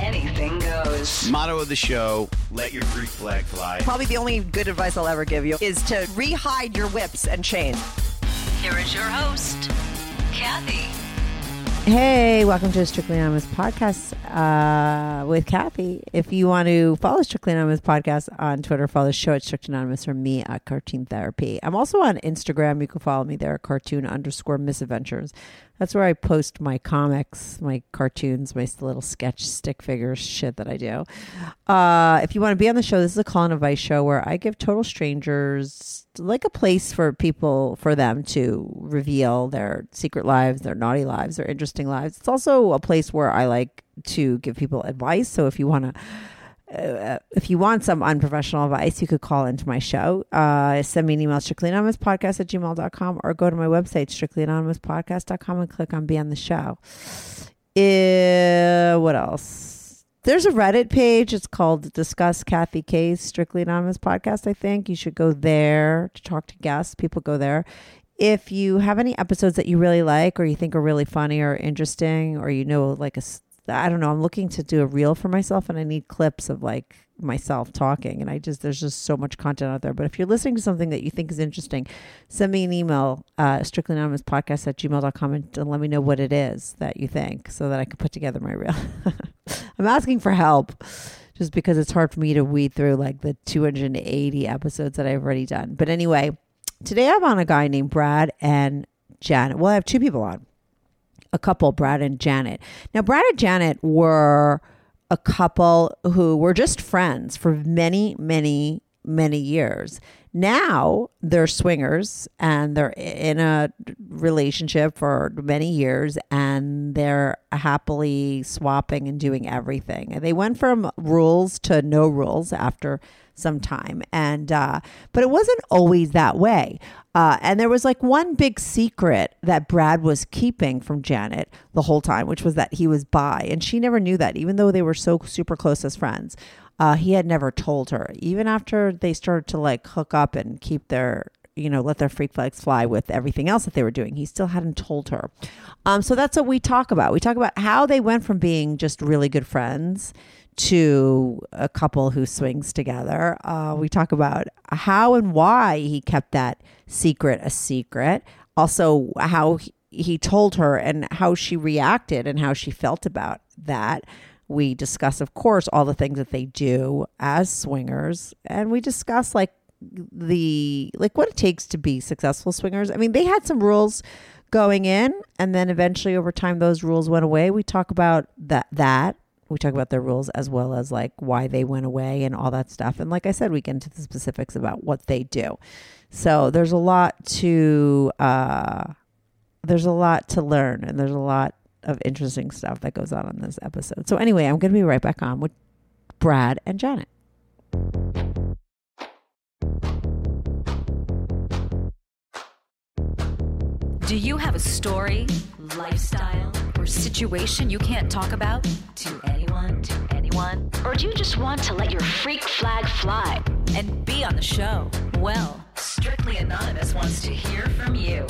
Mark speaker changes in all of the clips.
Speaker 1: anything goes.
Speaker 2: Motto of the show: Let your Greek flag fly.
Speaker 3: Probably the only good advice I'll ever give you is to rehide your whips and chains.
Speaker 1: Here is your host, Kathy.
Speaker 3: Hey, welcome to a Strictly Anonymous podcast uh, with Kathy. If you want to follow Strictly Anonymous podcast on Twitter, follow the show at Strictly Anonymous or me at Cartoon Therapy. I'm also on Instagram. You can follow me there, at cartoon underscore misadventures. That's where I post my comics, my cartoons, my little sketch stick figures shit that I do. Uh, if you want to be on the show, this is a call and advice show where I give total strangers like a place for people for them to reveal their secret lives, their naughty lives, their interesting lives. It's also a place where I like to give people advice. So if you want to uh, if you want some unprofessional advice, you could call into my show. Uh, send me an email, strictlyanonymouspodcast at gmail.com, or go to my website, strictlyanonymouspodcast.com, and click on Be on the Show. Uh, what else? There's a Reddit page. It's called Discuss Kathy K's Strictly Anonymous Podcast, I think. You should go there to talk to guests. People go there. If you have any episodes that you really like or you think are really funny or interesting, or you know, like a I don't know. I'm looking to do a reel for myself, and I need clips of like myself talking. And I just there's just so much content out there. But if you're listening to something that you think is interesting, send me an email, uh, strictly anonymous podcast at gmail.com and, and let me know what it is that you think, so that I can put together my reel. I'm asking for help. Just because it's hard for me to weed through like the 280 episodes that I've already done. But anyway, today I'm on a guy named Brad and Janet. Well, I have two people on a couple, Brad and Janet. Now, Brad and Janet were a couple who were just friends for many, many, many years. Now they're swingers and they're in a relationship for many years and they're happily swapping and doing everything. And they went from rules to no rules after some time. And, uh, but it wasn't always that way. Uh, and there was like one big secret that Brad was keeping from Janet the whole time, which was that he was bi. And she never knew that, even though they were so super close as friends. Uh, he had never told her, even after they started to like hook up and keep their, you know, let their freak flags fly with everything else that they were doing. He still hadn't told her. Um, so that's what we talk about. We talk about how they went from being just really good friends to a couple who swings together. Uh, we talk about how and why he kept that secret a secret. Also, how he, he told her and how she reacted and how she felt about that. We discuss, of course, all the things that they do as swingers, and we discuss like the like what it takes to be successful swingers. I mean, they had some rules going in, and then eventually over time those rules went away. We talk about that that we talk about their rules as well as like why they went away and all that stuff. And like I said, we get into the specifics about what they do. So there's a lot to uh, there's a lot to learn, and there's a lot of interesting stuff that goes on in this episode. So anyway, I'm going to be right back on with Brad and Janet.
Speaker 1: Do you have a story, lifestyle, or situation you can't talk about to anyone, to anyone? Or do you just want to let your freak flag fly and be on the show? Well, Strictly Anonymous wants to hear from you.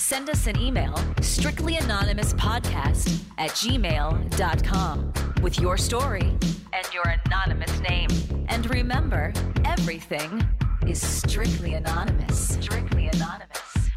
Speaker 1: Send us an email, strictlyanonymouspodcast at gmail.com, with your story and your anonymous name. And remember, everything is strictly anonymous. Strictly anonymous.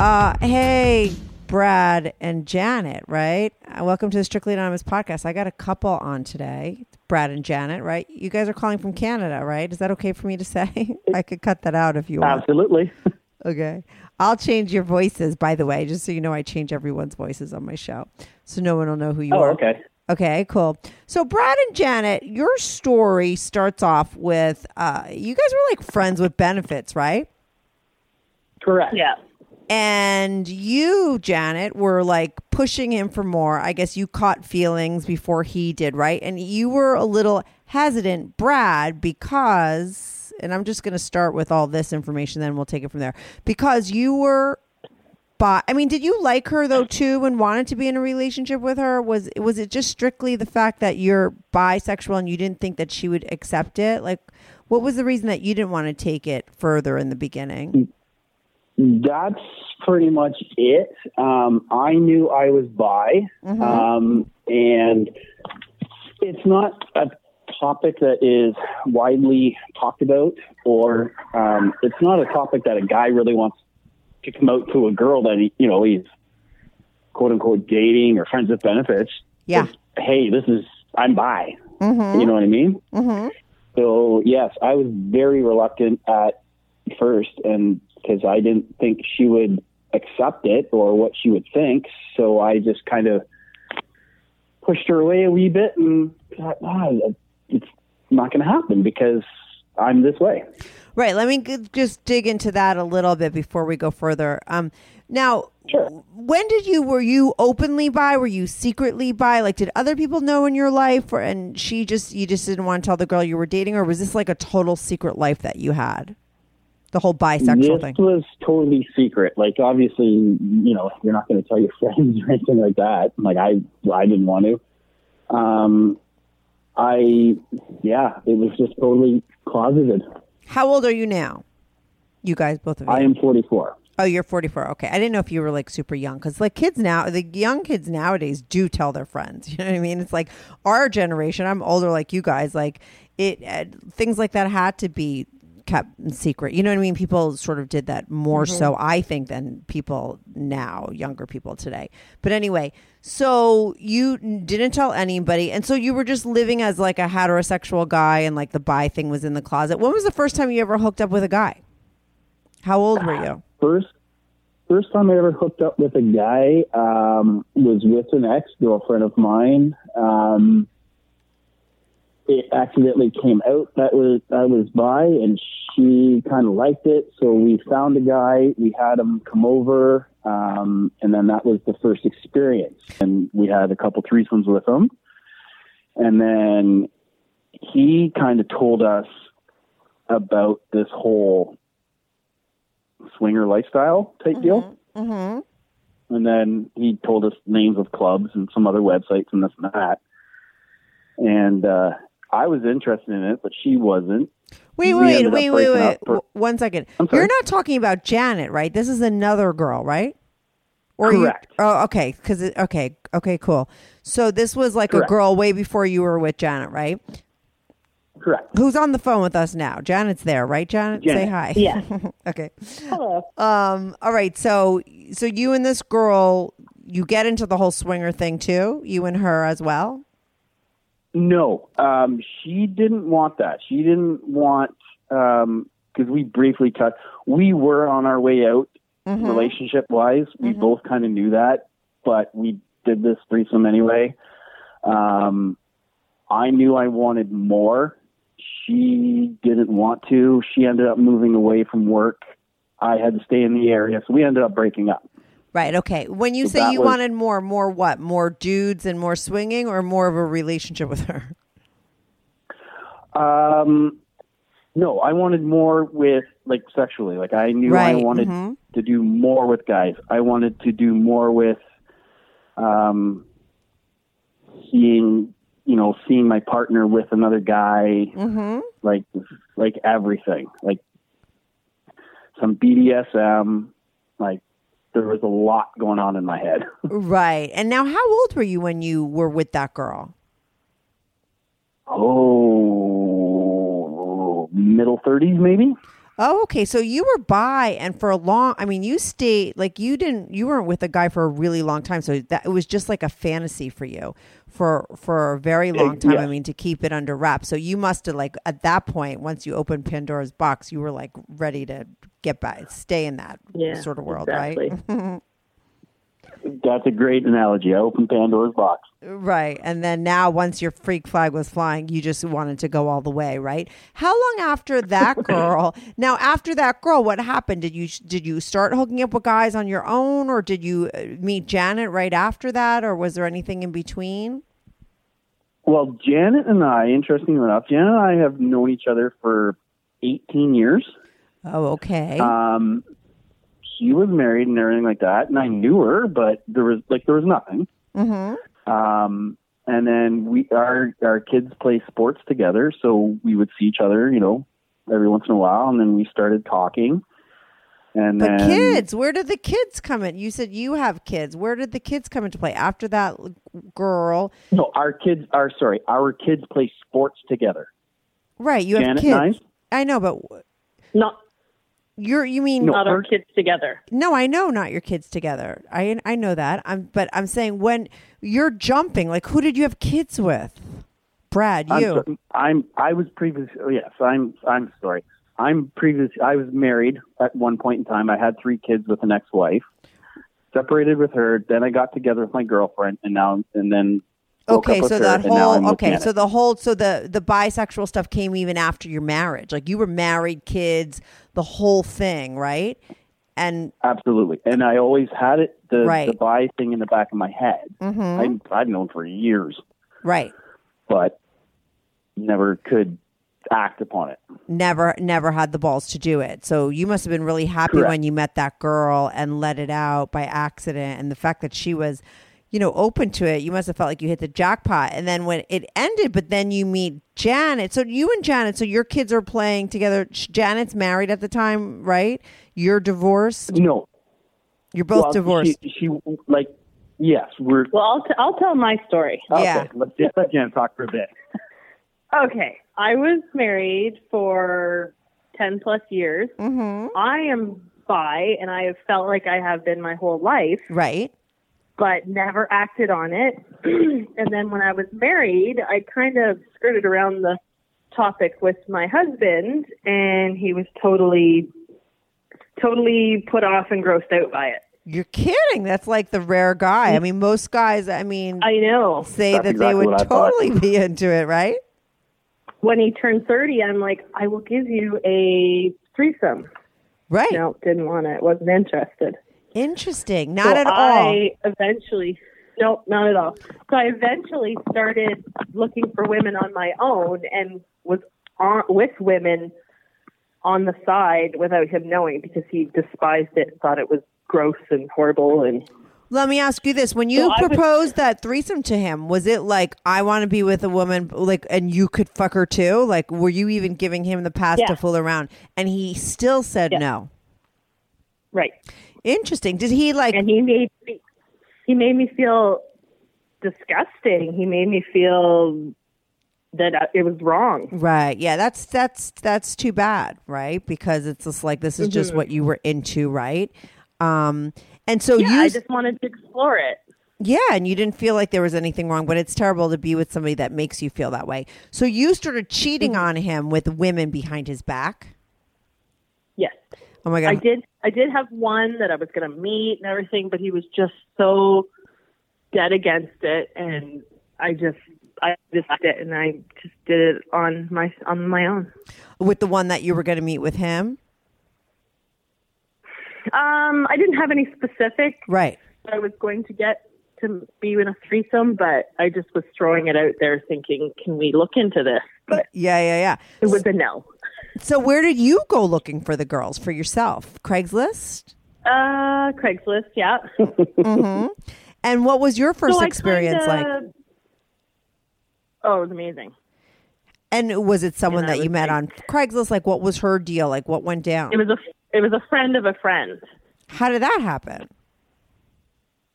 Speaker 3: Uh, hey, Brad and Janet, right? Uh, welcome to the Strictly Anonymous podcast. I got a couple on today, Brad and Janet, right? You guys are calling from Canada, right? Is that okay for me to say? I could cut that out if you want.
Speaker 4: Absolutely.
Speaker 3: Okay. I'll change your voices, by the way, just so you know, I change everyone's voices on my show. So no one will know who you
Speaker 4: oh,
Speaker 3: are.
Speaker 4: okay.
Speaker 3: Okay, cool. So, Brad and Janet, your story starts off with uh, you guys were like friends with benefits, right?
Speaker 4: Correct.
Speaker 5: Yeah.
Speaker 3: And you, Janet, were like pushing him for more. I guess you caught feelings before he did, right? And you were a little hesitant, Brad, because, and I'm just going to start with all this information, then we'll take it from there. Because you were but I mean, did you like her though too, and wanted to be in a relationship with her? Was was it just strictly the fact that you're bisexual and you didn't think that she would accept it? Like, what was the reason that you didn't want to take it further in the beginning?
Speaker 5: That's pretty much it. Um, I knew I was bi, um, and it's not a topic that is widely talked about, or um, it's not a topic that a guy really wants to come out to a girl that he, you know he's quote unquote dating or friends with benefits.
Speaker 3: Yeah.
Speaker 5: Just, hey, this is I'm bi. You know what I mean?
Speaker 3: Mm-hmm.
Speaker 5: So yes, I was very reluctant at first, and because I didn't think she would accept it or what she would think, so I just kind of pushed her away a wee bit and thought, ah, it's not going to happen because I'm this way.
Speaker 3: Right. Let me just dig into that a little bit before we go further. Um, now,
Speaker 5: Sure.
Speaker 3: when did you were you openly bi? Were you secretly bi? Like, did other people know in your life, or and she just you just didn't want to tell the girl you were dating, or was this like a total secret life that you had? The whole bisexual
Speaker 5: this
Speaker 3: thing.
Speaker 5: was totally secret. Like obviously, you know, you're not going to tell your friends or anything like that. Like I, I didn't want to. Um, I, yeah, it was just totally closeted.
Speaker 3: How old are you now? You guys, both of you.
Speaker 5: I am 44.
Speaker 3: Oh, you're 44. Okay. I didn't know if you were like super young because like kids now, the young kids nowadays do tell their friends. You know what I mean? It's like our generation, I'm older like you guys, like it, uh, things like that had to be kept in secret. You know what I mean? People sort of did that more so, I think, than people now, younger people today. But anyway, so you didn't tell anybody. And so you were just living as like a heterosexual guy and like the bi thing was in the closet. When was the first time you ever hooked up with a guy? How old were you?
Speaker 5: First, first time I ever hooked up with a guy um, was with an ex girlfriend of mine. Um, it accidentally came out that was I was bi, and she kind of liked it. So we found a guy. We had him come over, um, and then that was the first experience. And we had a couple threesomes with him, and then he kind of told us about this whole swinger lifestyle type deal.
Speaker 3: Mm-hmm.
Speaker 5: And then he told us names of clubs and some other websites and this and that. And uh, I was interested in it, but she wasn't.
Speaker 3: Wait,
Speaker 5: We
Speaker 3: wait, wait, wait, wait.
Speaker 5: up for-
Speaker 3: One second.
Speaker 5: I'm sorry.
Speaker 3: You're not talking about Janet, right? This is another girl, right? Or
Speaker 5: Correct.
Speaker 3: You, oh, okay. Because okay, okay, cool. So this was like
Speaker 5: Correct.
Speaker 3: a girl way before you were with Janet, right?
Speaker 5: Correct.
Speaker 3: Who's on the phone with us now? Janet's there, right? Janet, say hi.
Speaker 6: Yeah.
Speaker 3: okay.
Speaker 6: Hello.
Speaker 3: Um. All right. So, so you and this girl, you get into the whole swinger thing too. You and her as well.
Speaker 5: No, um, she didn't want that. She didn't want because we briefly cut. We were on our way out, relationship wise. We both kind of knew that, but we did this threesome anyway. Um, I knew I wanted more. She didn't want to. She ended up moving away from work. I had to stay in the area, so we ended up breaking up.
Speaker 3: Right. Okay. When you
Speaker 5: So
Speaker 3: say you
Speaker 5: was-
Speaker 3: wanted more, more what? More dudes and more swinging, or more of a relationship with her?
Speaker 5: Um, no, I wanted more with like sexually. Like I knew I
Speaker 3: Right,
Speaker 5: wanted
Speaker 3: mhm.
Speaker 5: to do more with guys. I wanted to do more with, um, seeing you know seeing my partner with another guy.
Speaker 3: Mm-hmm.
Speaker 5: Like like everything. Like some BDSM. Like there was a lot going on in my head.
Speaker 3: Right. And now, how old were you when you were with that girl?
Speaker 5: oh, middle thirties maybe.
Speaker 3: Oh, okay. So you were bi, and for a long, I mean, you stayed like you didn't, you weren't with a guy for a really long time. So that it was just like a fantasy for you for for a very eh, long time. I mean, to keep it under wraps. So you must have like at that point, once you opened Pandora's box, you were like ready to get by, stay in that
Speaker 6: Yeah,
Speaker 3: sort of world,
Speaker 6: exactly.
Speaker 3: right?
Speaker 5: That's a great analogy. I opened Pandora's box.
Speaker 3: Right. And then now, once your freak flag was flying, you just wanted to go all the way, right? How long after that girl? now, after that girl, what happened? Did you did you start hooking up with guys on your own, or did you uh, meet Janet right after that, or was there anything in between?
Speaker 5: Well, Janet and I, interestingly enough, Janet and I have known each other for 18 years.
Speaker 3: Oh, okay.
Speaker 5: Um, she was married and everything like that, and I knew her, but there was like there was nothing.
Speaker 3: mm-hmm.
Speaker 5: Um, and then we our our kids play sports together, so we would see each other, you know, every once in a while, and then we started talking. And
Speaker 3: But
Speaker 5: then
Speaker 3: kids, where did the kids come in? You said you have kids. Where did the kids come into play after that girl?
Speaker 5: no, our kids are sorry, our kids play sports together.
Speaker 3: Right, you have
Speaker 5: Janet and
Speaker 3: kids. I know, but
Speaker 6: Not
Speaker 3: you're you mean
Speaker 5: No.
Speaker 6: not our kids together.
Speaker 3: No, I know not your kids together. I I know that. I'm but I'm saying when you're jumping, like who did you have kids with? Brad,
Speaker 5: I'm,
Speaker 3: you.
Speaker 5: I'm I was previous. oh, Yes, I'm I'm sorry. I'm previous. I was married at one point in time. I had three kids with an ex-wife. Separated with her. Then I got together with my girlfriend, and now and then.
Speaker 3: Okay, so
Speaker 5: her,
Speaker 3: that
Speaker 5: and
Speaker 3: whole okay, so the whole so the the bisexual stuff came even after your marriage. Like you were married, kids, the whole thing, right? And
Speaker 5: absolutely. And I always had it the
Speaker 3: Right.
Speaker 5: the bi thing in the back of my head.
Speaker 3: mhm,
Speaker 5: I I'd known for years,
Speaker 3: right.
Speaker 5: but never could act upon it.
Speaker 3: Never never had the balls to do it. So you must have been really happy
Speaker 5: Correct.
Speaker 3: when you met that girl and let it out by accident and the fact that she was you know, open to it, you must have felt like you hit the jackpot. And then when it ended, but then you meet Janet. So you and Janet, so your kids are playing together. Janet's married at the time, right? You're divorced.
Speaker 5: No,
Speaker 3: You're both
Speaker 5: well,
Speaker 3: divorced.
Speaker 5: She, she like yes, we're
Speaker 6: Well, I'll, t- I'll tell my story.
Speaker 5: okay.
Speaker 3: Yeah.
Speaker 5: Let's just let Jan talk for a bit.
Speaker 6: Okay. I was married for 10 plus years.
Speaker 3: mm-hmm.
Speaker 6: I am bi, and I have felt like I have been my whole life,
Speaker 3: Right.
Speaker 6: But never acted on it. and then when I was married, I kind of skirted around the topic with my husband, and he was totally, totally put off and grossed out by it.
Speaker 3: You're kidding. That's like the rare guy. I mean, most guys, I mean,
Speaker 6: I know.
Speaker 3: say
Speaker 5: That's
Speaker 3: that
Speaker 5: exactly
Speaker 3: they would
Speaker 5: what I thought.
Speaker 3: totally be into it, right?
Speaker 6: When he turned 30, I'm like, I will give you a threesome.
Speaker 3: Right.
Speaker 6: No, didn't want it. Wasn't interested.
Speaker 3: Interesting. Not
Speaker 6: So
Speaker 3: at all.
Speaker 6: I eventually, no, not at all. So I eventually started looking for women on my own and was on, with women on the side without him knowing because he despised it and thought it was gross and horrible and
Speaker 3: Let me ask you this: When you
Speaker 6: So I was-
Speaker 3: proposed that threesome to him, was it like I want to be with a woman, like, and you could fuck her too? Like, were you even giving him the pass
Speaker 6: Yeah.
Speaker 3: to fool around? And he still said
Speaker 6: Yeah.
Speaker 3: no.
Speaker 6: right.
Speaker 3: Interesting. Did he like?
Speaker 6: And he made me, he made me feel disgusting. He made me feel that uh, it was wrong.
Speaker 3: Right. Yeah. That's that's that's too bad, right? Because it's just like this is just
Speaker 6: Mm-hmm.
Speaker 3: what you were into, right? Um. And so
Speaker 6: Yeah,
Speaker 3: you,
Speaker 6: I just wanted to explore it.
Speaker 3: yeah, and you didn't feel like there was anything wrong, but it's terrible to be with somebody that makes you feel that way. So you started cheating
Speaker 6: Mm-hmm.
Speaker 3: on him with women behind his back.
Speaker 6: Yes.
Speaker 3: Oh my god!
Speaker 6: I did. I did have one that I was going to meet and everything, but he was just so dead against it, and I just, I just did it, and I just did it on my on my own.
Speaker 3: with the one that you were going to meet with him.
Speaker 6: Um, I didn't have any specific.
Speaker 3: Right.
Speaker 6: I was going to get to be in a threesome, but I just was throwing it out there, thinking, can we look into this? But
Speaker 3: Yeah, yeah, yeah.
Speaker 6: it was a no.
Speaker 3: So where did you go looking for the girls for yourself? Craigslist?
Speaker 6: Uh, Craigslist, yeah.
Speaker 3: Mm-hmm. And what was your first
Speaker 6: So
Speaker 3: experience like?
Speaker 6: kinda- Oh, it was amazing.
Speaker 3: And was it someone
Speaker 6: And
Speaker 3: that you met
Speaker 6: like-
Speaker 3: on Craigslist? Like what was her deal? Like what went down?
Speaker 6: It was a it was a friend of a friend.
Speaker 3: How did that happen?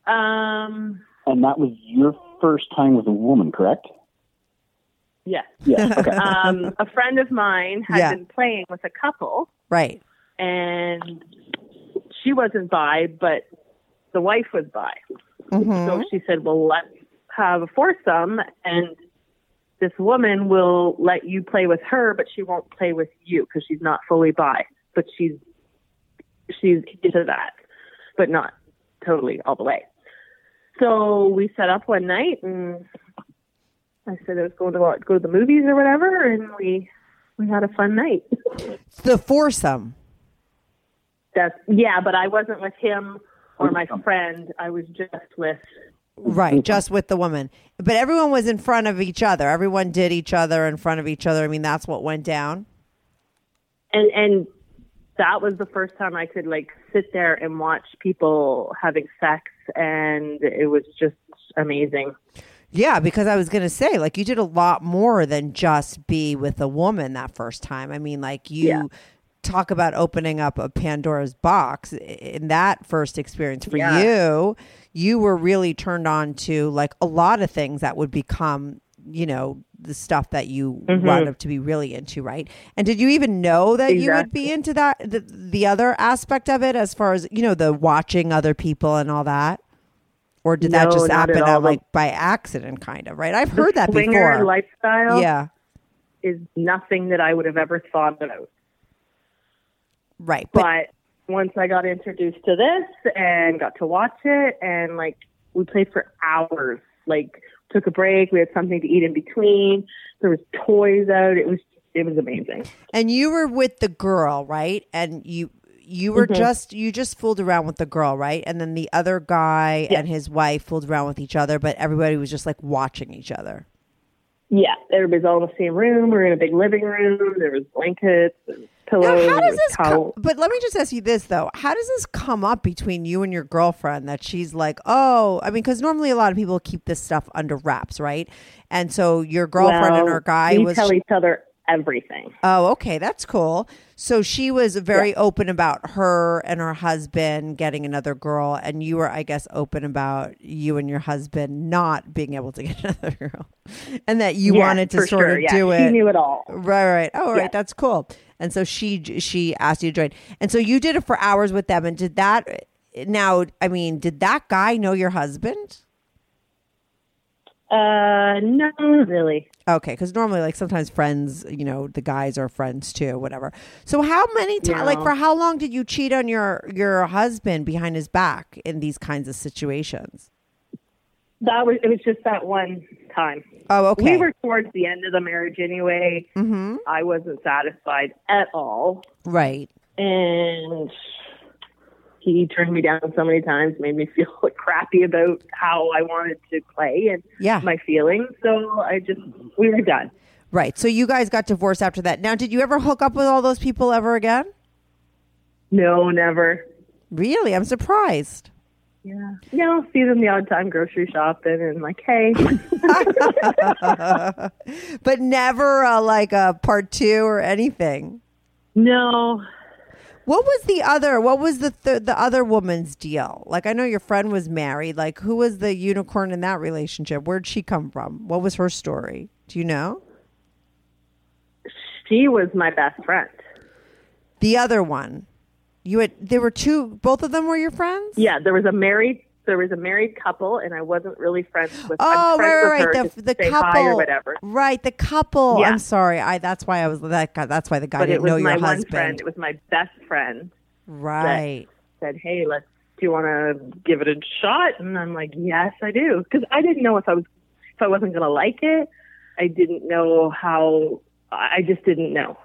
Speaker 6: Um,
Speaker 5: And that was your first time with a woman, correct?
Speaker 6: Yes.
Speaker 5: Yeah. Okay.
Speaker 6: Um, a friend of mine had
Speaker 3: Yeah.
Speaker 6: been playing with a couple,
Speaker 3: Right.
Speaker 6: and she wasn't bi, but the wife was bi.
Speaker 3: Mm-hmm.
Speaker 6: So she said, "Well, let's have a foursome, and this woman will let you play with her, but she won't play with you because she's not fully bi, but she's she's into that, but not totally all the way." so we set up one night, and I said I was going to go, go to the movies or whatever, and we we had a fun night.
Speaker 3: The foursome.
Speaker 6: That's yeah, but I wasn't with him or my friend. I was just with
Speaker 3: Right, mm-hmm. just with the woman. But everyone was in front of each other. Everyone did each other in front of each other. I mean, that's what went down.
Speaker 6: and and that was the first time I could like sit there and watch people having sex, and it was just amazing.
Speaker 3: Yeah, because I was going to say, like, you did a lot more than just be with a woman that first time. I mean, like, you
Speaker 6: Yeah.
Speaker 3: talk about opening up a Pandora's box in that first experience for
Speaker 6: Yeah.
Speaker 3: you. You were really turned on to, like, a lot of things that would become, you know, the stuff that you
Speaker 6: Mm-hmm.
Speaker 3: wound up to be really into, right? And did you even know that you would be into that, the, the other aspect of it, as far as, you know, the watching other people and all that? Or did that
Speaker 6: No,
Speaker 3: just happen
Speaker 6: uh,
Speaker 3: out like by accident, kind of, right? I've heard that before.
Speaker 6: lifestyle
Speaker 3: yeah,
Speaker 6: is nothing that I would have ever thought about.
Speaker 3: right. But,
Speaker 6: But once I got introduced to this and got to watch it, and like we played for hours, like took a break, we had something to eat in between. There was toys out. It was it was amazing.
Speaker 3: and you were with the girl, right? And you you were
Speaker 6: Mm-hmm.
Speaker 3: just you just fooled around with the girl, right? And then the other guy and his wife fooled around with each other, but everybody was just like watching each other.
Speaker 6: Yeah, everybody's all in the same room. We're in a big living room. There was blankets and pillows.
Speaker 3: Now, how does this? But let me just ask you this though: How does this come up between you and your girlfriend that she's like, "Oh, I mean," because normally a lot of people keep this stuff under wraps, right? And so your girlfriend and her guy
Speaker 6: we
Speaker 3: was.
Speaker 6: tell each other everything.
Speaker 3: Oh, okay, that's cool. So she was very open about her and her husband getting another girl, and you were, I guess, open about you and your husband not being able to get another girl, and that you
Speaker 6: Yeah,
Speaker 3: wanted to sort
Speaker 6: sure.
Speaker 3: of
Speaker 6: yeah,
Speaker 3: do
Speaker 6: She
Speaker 3: it.
Speaker 6: knew it all.
Speaker 3: Right, right. Oh, right. That's cool. And so she she asked you to join, and so you did it for hours with them. And did that now? I mean, did that guy know your husband?
Speaker 6: Uh, no, really.
Speaker 3: Okay, because normally, like sometimes friends, you know, the guys are friends too, whatever. So, how many times, like, for how long did you cheat on your your husband behind his back in these kinds of situations?
Speaker 6: That was it. Was just that one time.
Speaker 3: Oh, okay.
Speaker 6: We were towards the end of the marriage anyway.
Speaker 3: mm-hmm.
Speaker 6: I wasn't satisfied at all,
Speaker 3: Right.
Speaker 6: and he turned me down so many times, made me feel like crappy about how I wanted to play and
Speaker 3: Yeah.
Speaker 6: my feelings. So I just we were done.
Speaker 3: Right. So you guys got divorced after that. Now, did you ever hook up with all those people ever again?
Speaker 6: No, never.
Speaker 3: Really? I'm surprised.
Speaker 6: Yeah. You know, see them the odd time grocery shopping and like, hey,
Speaker 3: but never uh, like a part two or anything.
Speaker 6: no.
Speaker 3: What was the other? What was the th- the other woman's deal? Like, I know your friend was married. Like, who was the unicorn in that relationship? Where'd she come from? What was her story? Do you know?
Speaker 6: She was my best friend.
Speaker 3: The other one, you had. There were two. Both of them were your friends.
Speaker 6: Yeah, there was a married there was a married couple and I wasn't really friends with
Speaker 3: Oh,
Speaker 6: friends
Speaker 3: right, right. The, the couple,
Speaker 6: or whatever.
Speaker 3: right? The couple.
Speaker 6: Yeah.
Speaker 3: I'm sorry. I. That's why I was that. guy- That's why the guy
Speaker 6: But
Speaker 3: didn't know your husband.
Speaker 6: friend. It was my best friend.
Speaker 3: right.
Speaker 6: Said, "Hey, let's. Do you want to give it a shot?" And I'm like, "Yes, I do," because I didn't know if I was if I wasn't going to like it. I didn't know how. I just didn't know.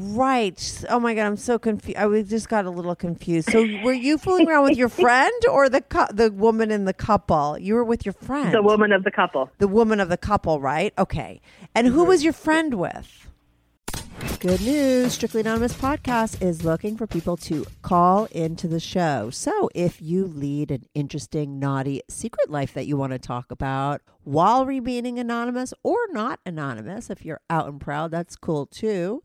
Speaker 3: Right. Oh my god, I'm so confused. I was just got a little confused. So, were you fooling around with your friend or the cou- the woman in the couple? You were with your friend.
Speaker 6: The woman of the couple.
Speaker 3: The woman of the couple, right? Okay. And who mm-hmm. was your friend with? Good news. Strictly Anonymous podcast is looking for people to call into the show. So if you lead an interesting, naughty secret life that you want to talk about while remaining anonymous or not anonymous, if you're out and proud, that's cool too.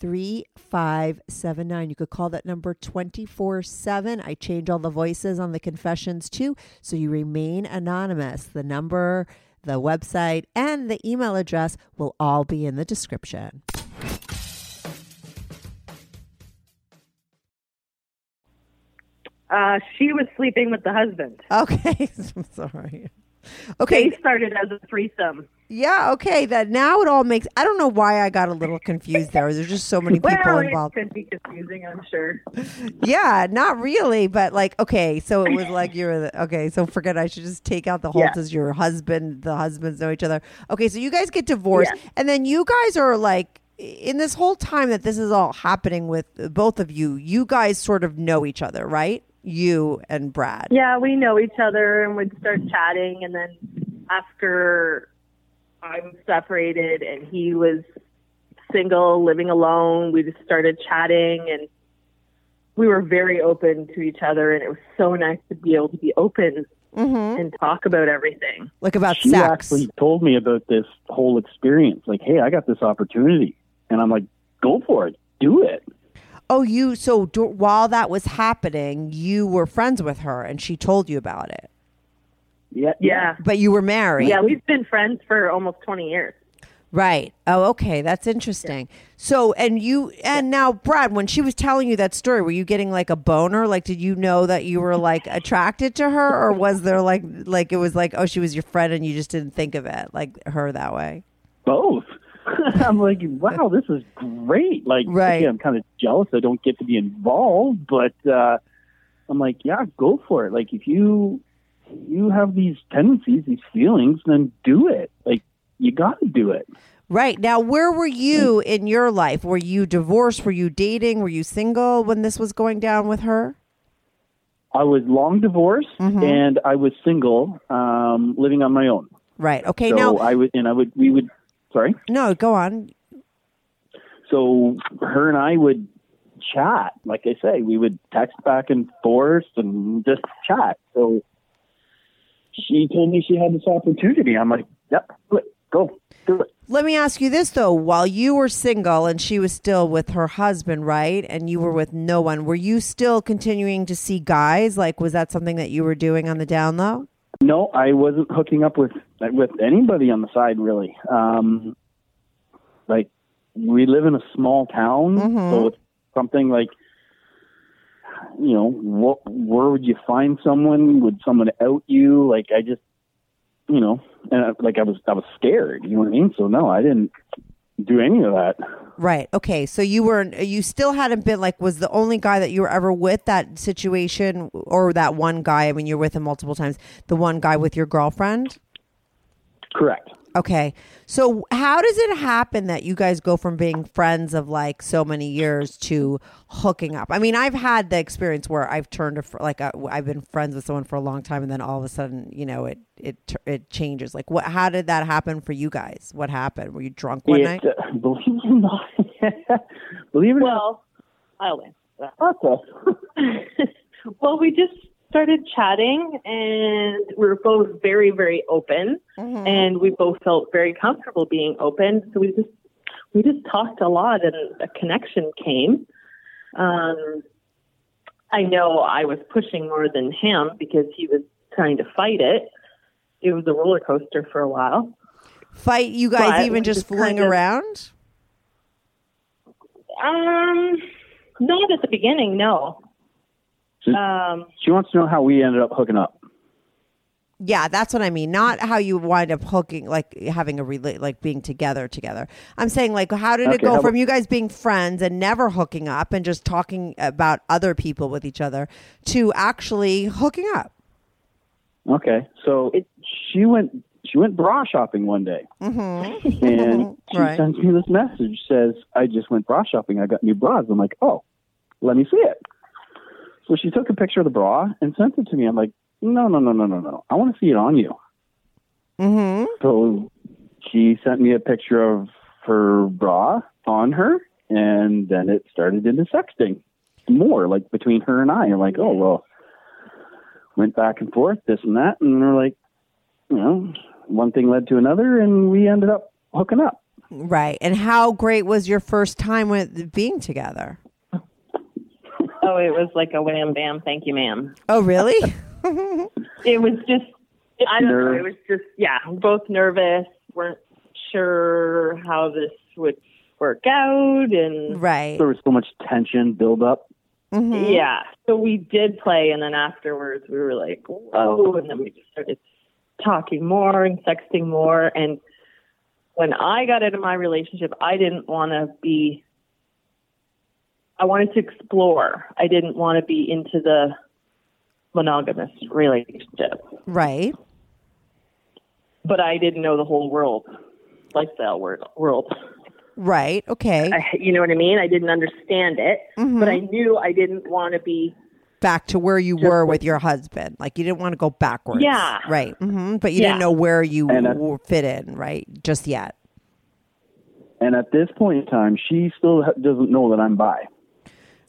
Speaker 3: 3579. You could call that number 24 7. I change all the voices on the confessions too, so you remain anonymous. The number, the website, and the email address will all be in the description.
Speaker 6: Uh, she was sleeping with the husband.
Speaker 3: Okay, I'm sorry. Okay,
Speaker 6: They started as a threesome.
Speaker 3: yeah, okay. That now it all makes. I don't know why I got a little confused there. There's just so many people
Speaker 6: well,
Speaker 3: involved.
Speaker 6: it could be confusing, I'm sure.
Speaker 3: Yeah, not really, but like, okay, so it was like you're the, okay. So forget. I should just take out the whole
Speaker 6: Yeah.
Speaker 3: as your husband. The husbands know each other. Okay, so you guys get divorced, and then you guys are like in this whole time that this is all happening with both of you. You guys sort of know each other, right? You and Brad.
Speaker 6: Yeah, we know each other and we'd start chatting. And then after I was separated and he was single, living alone, we just started chatting and we were very open to each other. And it was so nice to be able to be open mm-hmm. and talk about everything.
Speaker 3: Like about
Speaker 5: she
Speaker 3: sex.
Speaker 5: actually told me about this whole experience. Like, hey, I got this opportunity, and I'm like, go for it, do it.
Speaker 3: Oh, you so d- while that was happening, you were friends with her, and she told you about it.
Speaker 5: Yeah,
Speaker 6: Yeah.
Speaker 3: But you were married.
Speaker 6: Yeah, we've been friends for almost 20 years.
Speaker 3: Right. Oh, okay. That's interesting. So, and you, and now, Brad, when she was telling you that story, were you getting like a boner? Like, did you know that you were like attracted to her, or was there like, like it was like, oh, she was your friend, and you just didn't think of it like her that way?
Speaker 5: both. I'm like, wow, this is great. Like,
Speaker 3: Right.
Speaker 5: I'm kind of jealous I don't get to be involved, but uh, I'm like, yeah, go for it. Like, if you you have these tendencies, these feelings, then do it. Like, you got to do it.
Speaker 3: Right. Now, where were you in your life? Were you divorced? Were you dating? Were you single when this was going down with her?
Speaker 5: I was long divorced
Speaker 3: Mm-hmm.
Speaker 5: and I was single, um, living on my own.
Speaker 3: Right. Okay.
Speaker 5: so
Speaker 3: now,
Speaker 5: I would, and I would, we would. Sorry.
Speaker 3: no, go on.
Speaker 5: So her and I would chat. Like I say, we would text back and forth and just chat. So she told me she had this opportunity. I'm like, yep, do it. Go, do it.
Speaker 3: Let me ask you this though: while you were single and she was still with her husband, right, and you were with no one, were you still continuing to see guys? Like, was that something that you were doing on the down low?
Speaker 5: No, I wasn't hooking up with with anybody on the side really. Um, like we live in a small town, so it's something like you know, what, where would you find someone? Would someone out you? Like I just, you know, and I, like I was I was scared. You know what I mean? So no, I didn't do any of that.
Speaker 3: Right. Okay. So you were you still hadn't been like was the only guy that you were ever with that situation or that one guy? I mean, you're with him multiple times. The one guy with your girlfriend.
Speaker 5: Correct.
Speaker 3: Okay. So how does it happen that you guys go from being friends of like so many years to hooking up? I mean, I've had the experience where I've turned a fr- like I've been friends with someone for a long time and then all of a sudden, you know, it it it changes. Like what how did that happen for you guys? What happened? Were you drunk one
Speaker 5: It,
Speaker 3: night?
Speaker 5: uh, believe it or not, believe it or
Speaker 6: Well, I'll answer that.
Speaker 5: okay.
Speaker 6: well, we just started chatting and we were both very, very open and we both felt very comfortable being open. So we just, we just talked a lot and a connection came. Um, I know I was pushing more than him because he was trying to fight it. It was a roller coaster for a while.
Speaker 3: Fight you guys
Speaker 6: But
Speaker 3: even just
Speaker 6: just
Speaker 3: fooling
Speaker 6: kind of-
Speaker 3: around?
Speaker 6: Um, not at the beginning, no.
Speaker 5: So-
Speaker 6: Um,
Speaker 5: She wants to know how we ended up hooking up.
Speaker 3: Yeah, that's what I mean. Not how you wind up hooking, like having a relate, like being together together. I'm saying, like, how did it
Speaker 5: Okay,
Speaker 3: go from you guys being friends and never hooking up and just talking about other people with each other to actually hooking up?
Speaker 5: Okay, so she went she went bra shopping one day,
Speaker 3: Mm-hmm.
Speaker 5: and she
Speaker 3: Right.
Speaker 5: sends me this message says, "I just went bra shopping. I got new bras." I'm like, "Oh, let me see it." So she took a picture of the bra and sent it to me. I'm like, "No, no, no, no, no, no. I want to see it on you."
Speaker 3: Mm-hmm.
Speaker 5: So she sent me a picture of her bra on her, and then it started into sexting more, like between her and I. I'm like, oh well, went back and forth, this and that, and we're like, you know, one thing led to another, and we ended up hooking up.
Speaker 3: Right. And how great was your first time with being together?
Speaker 6: Oh, it was like a wham bam, thank you, ma'am.
Speaker 3: Oh, really?
Speaker 6: It was just, I don't know, it was just, yeah, both nervous, weren't sure how this would work out, and
Speaker 3: right.
Speaker 5: There was so much tension build up.
Speaker 3: Mm-hmm.
Speaker 6: Yeah. So we did play, and then afterwards we were like, whoa. And then we just started talking more and sexting more. And when I got out of my relationship, I didn't want to be, I wanted to explore. I didn't want to be into the monogamous relationship,
Speaker 3: Right.
Speaker 6: but I didn't know the whole world, lifestyle world. world.
Speaker 3: Right. Okay.
Speaker 6: I, you know what I mean? I didn't understand it,
Speaker 3: Mm-hmm.
Speaker 6: but I knew I didn't want to be
Speaker 3: Back to where you were with your husband. Like you didn't want to go backwards.
Speaker 6: Yeah.
Speaker 3: Right. hmm But you
Speaker 6: Yeah.
Speaker 3: didn't know where you
Speaker 5: And, uh,
Speaker 3: fit in, right? Just yet.
Speaker 5: And at this point in time, she still doesn't know that I'm bi.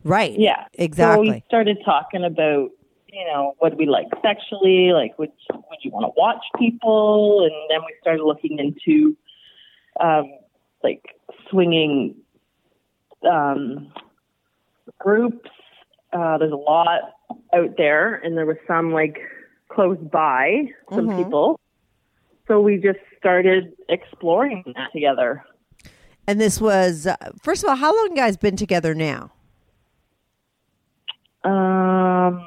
Speaker 3: Right.
Speaker 6: Yeah.
Speaker 3: Exactly.
Speaker 6: So we started talking about, you know, what we like sexually, like would would you want to watch people, and then we started looking into, um, like swinging, um, groups. Uh, there's a lot out there, and there was some like close by, some people. So we just started exploring that together.
Speaker 3: and this was uh, first of all, how long you guys been together now?
Speaker 6: Um,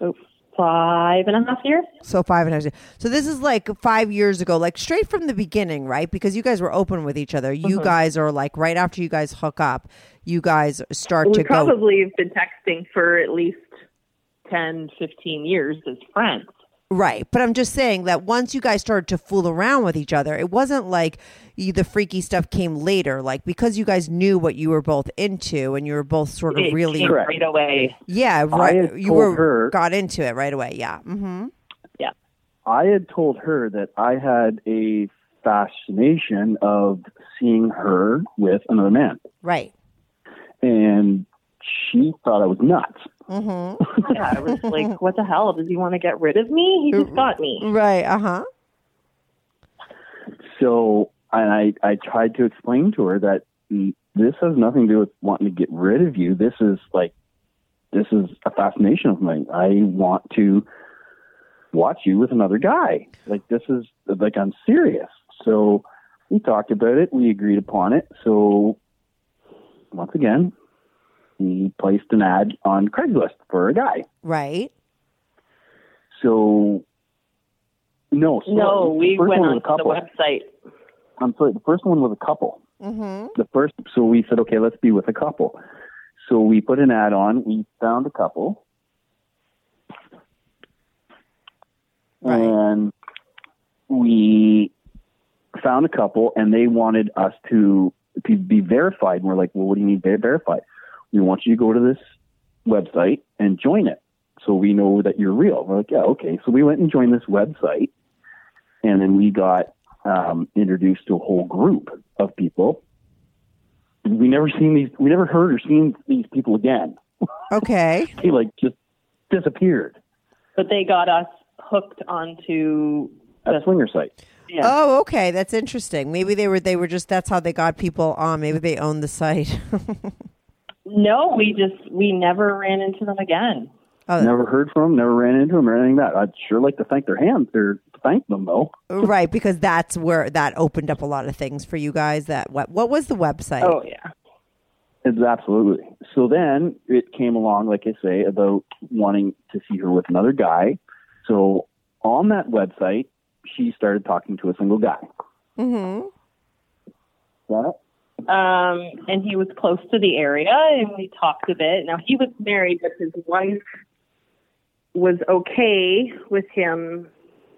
Speaker 6: about five and a half years.
Speaker 3: So five and a half. years. So this is like five years ago, like straight from the beginning, right? Because you guys were open with each other. You guys are like right after you guys hook up, you guys start
Speaker 6: we
Speaker 3: to go.
Speaker 6: probably have been texting for at least 10, 15 years as friends.
Speaker 3: Right. But I'm just saying that once you guys started to fool around with each other, it wasn't like you, the freaky stuff came later. Like because you guys knew what you were both into and you were both sort of
Speaker 6: It
Speaker 3: really,
Speaker 6: came right away.
Speaker 3: yeah, right. You were
Speaker 5: her-
Speaker 3: got into it right away. Yeah. Mm-hmm.
Speaker 6: Yeah.
Speaker 5: I had told her that I had a fascination of seeing her with another man,
Speaker 3: Right.
Speaker 5: and she thought I was nuts.
Speaker 3: Hmm
Speaker 6: Yeah, I was like, what the hell? Does he want to get rid of me? He just got me.
Speaker 3: Right. Uh huh.
Speaker 5: So, and I, I tried to explain to her that this has nothing to do with wanting to get rid of you. This is like, this is a fascination of mine. I want to watch you with another guy. Like, this is, like, I'm serious. So, we talked about it. We agreed upon it. So, once again, we placed an ad on Craigslist for a guy.
Speaker 3: Right.
Speaker 5: So, no, so
Speaker 6: No, we went
Speaker 5: one
Speaker 6: on to
Speaker 5: a
Speaker 6: the
Speaker 5: couple.
Speaker 6: website.
Speaker 5: I'm sorry, the first one was a couple.
Speaker 3: Mm-hmm.
Speaker 5: the first so we said okay let's be with a couple so we put an ad on we found a couple
Speaker 3: Right.
Speaker 5: and we found a couple and they wanted us to to be verified and we're like well what do you mean ver- verified we want you to go to this website and join it so we know that you're real we're like yeah okay so we went and joined this website and then we got um, introduced to a whole group of people we never seen these we never heard or seen these people again
Speaker 3: Okay.
Speaker 5: they like just disappeared
Speaker 6: But they got us hooked onto
Speaker 5: at a swinger site
Speaker 6: yeah.
Speaker 3: Oh, okay. That's interesting. Maybe they were they were just that's how they got people on. Maybe they owned the site.
Speaker 6: No, we just we never ran into them again.
Speaker 3: oh,
Speaker 5: never heard from them never ran into them or anything like that i'd sure like to thank their hands or thank them though
Speaker 3: right, because that's where that opened up a lot of things for you guys. That what what was the website?
Speaker 6: Oh yeah.
Speaker 5: It's absolutely. So then it came along, like I say, about wanting to see her with another guy. So on that website, she started talking to a single guy.
Speaker 3: Mm-hmm.
Speaker 5: Got it?
Speaker 6: Um, and he was close to the area, and we talked a bit. Now he was married, but his wife was okay with him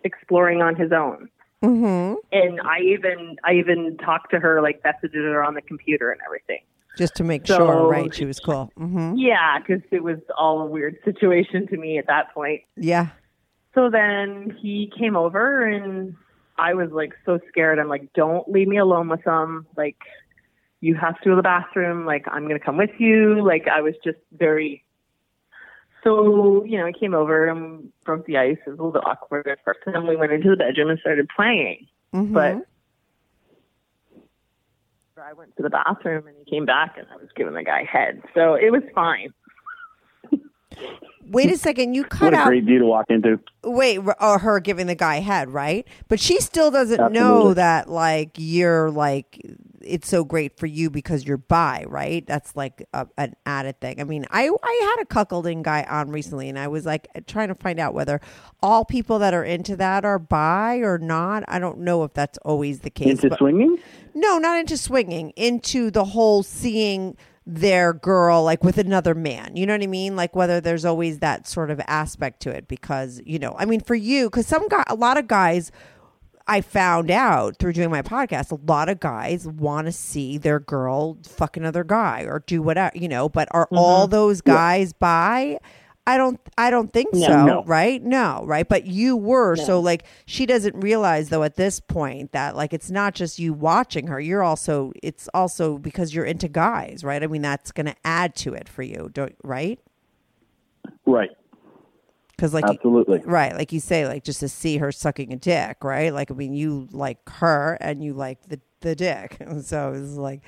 Speaker 6: exploring on his own.
Speaker 3: Mm-hmm.
Speaker 6: And I even I even talked to her, like messaged her on the computer and everything.
Speaker 3: Just to make
Speaker 6: So-
Speaker 3: sure, right? She was cool. Mm-hmm.
Speaker 6: Yeah, because it was all a weird situation to me at that point.
Speaker 3: Yeah.
Speaker 6: So then he came over, and I was like so scared. I'm like, don't leave me alone with him. Like, you have to go to the bathroom. Like, I'm going to come with you. Like, I was just very. So, you know, I came over and broke the ice. It was a little bit awkward at first. And then we went into the bedroom and started playing.
Speaker 3: Mm-hmm.
Speaker 6: But I went to the bathroom and he came back and I was giving the guy head. So it was fine.
Speaker 3: Wait a second. You cut
Speaker 5: What
Speaker 3: cut
Speaker 5: a
Speaker 3: out.
Speaker 5: great view to walk into.
Speaker 3: Wait, or her giving the guy head, right? But she still doesn't know that, like, you're like it's so great for you because you're bi, right? That's like a, an added thing. I mean, I I had a cuckolding guy on recently, and I was like trying to find out whether all people that are into that are bi or not. I don't know if that's always the case.
Speaker 5: Into
Speaker 3: but-
Speaker 5: swinging?
Speaker 3: no, not into swinging, into the whole seeing their girl like with another man. You know what I mean? Like whether there's always that sort of aspect to it because, you know, I mean for you cuz some guy a lot of guys I found out through doing my podcast, a lot of guys want to see their girl fuck another guy or do whatever, you know, but are mm-hmm. all those guys bi? I don't I don't think
Speaker 6: No.
Speaker 3: so,
Speaker 5: No.
Speaker 3: right? No, right? But you were so like she doesn't realize though at this point that like it's not just you watching her. You're also it's also because you're into guys, right? I mean that's going to add to it for you, don't right?
Speaker 5: Right.
Speaker 3: Cuz like
Speaker 5: Absolutely.
Speaker 3: Right, like you say, like just to see her sucking a dick, right? Like I mean, you like her and you like the the dick, so it's like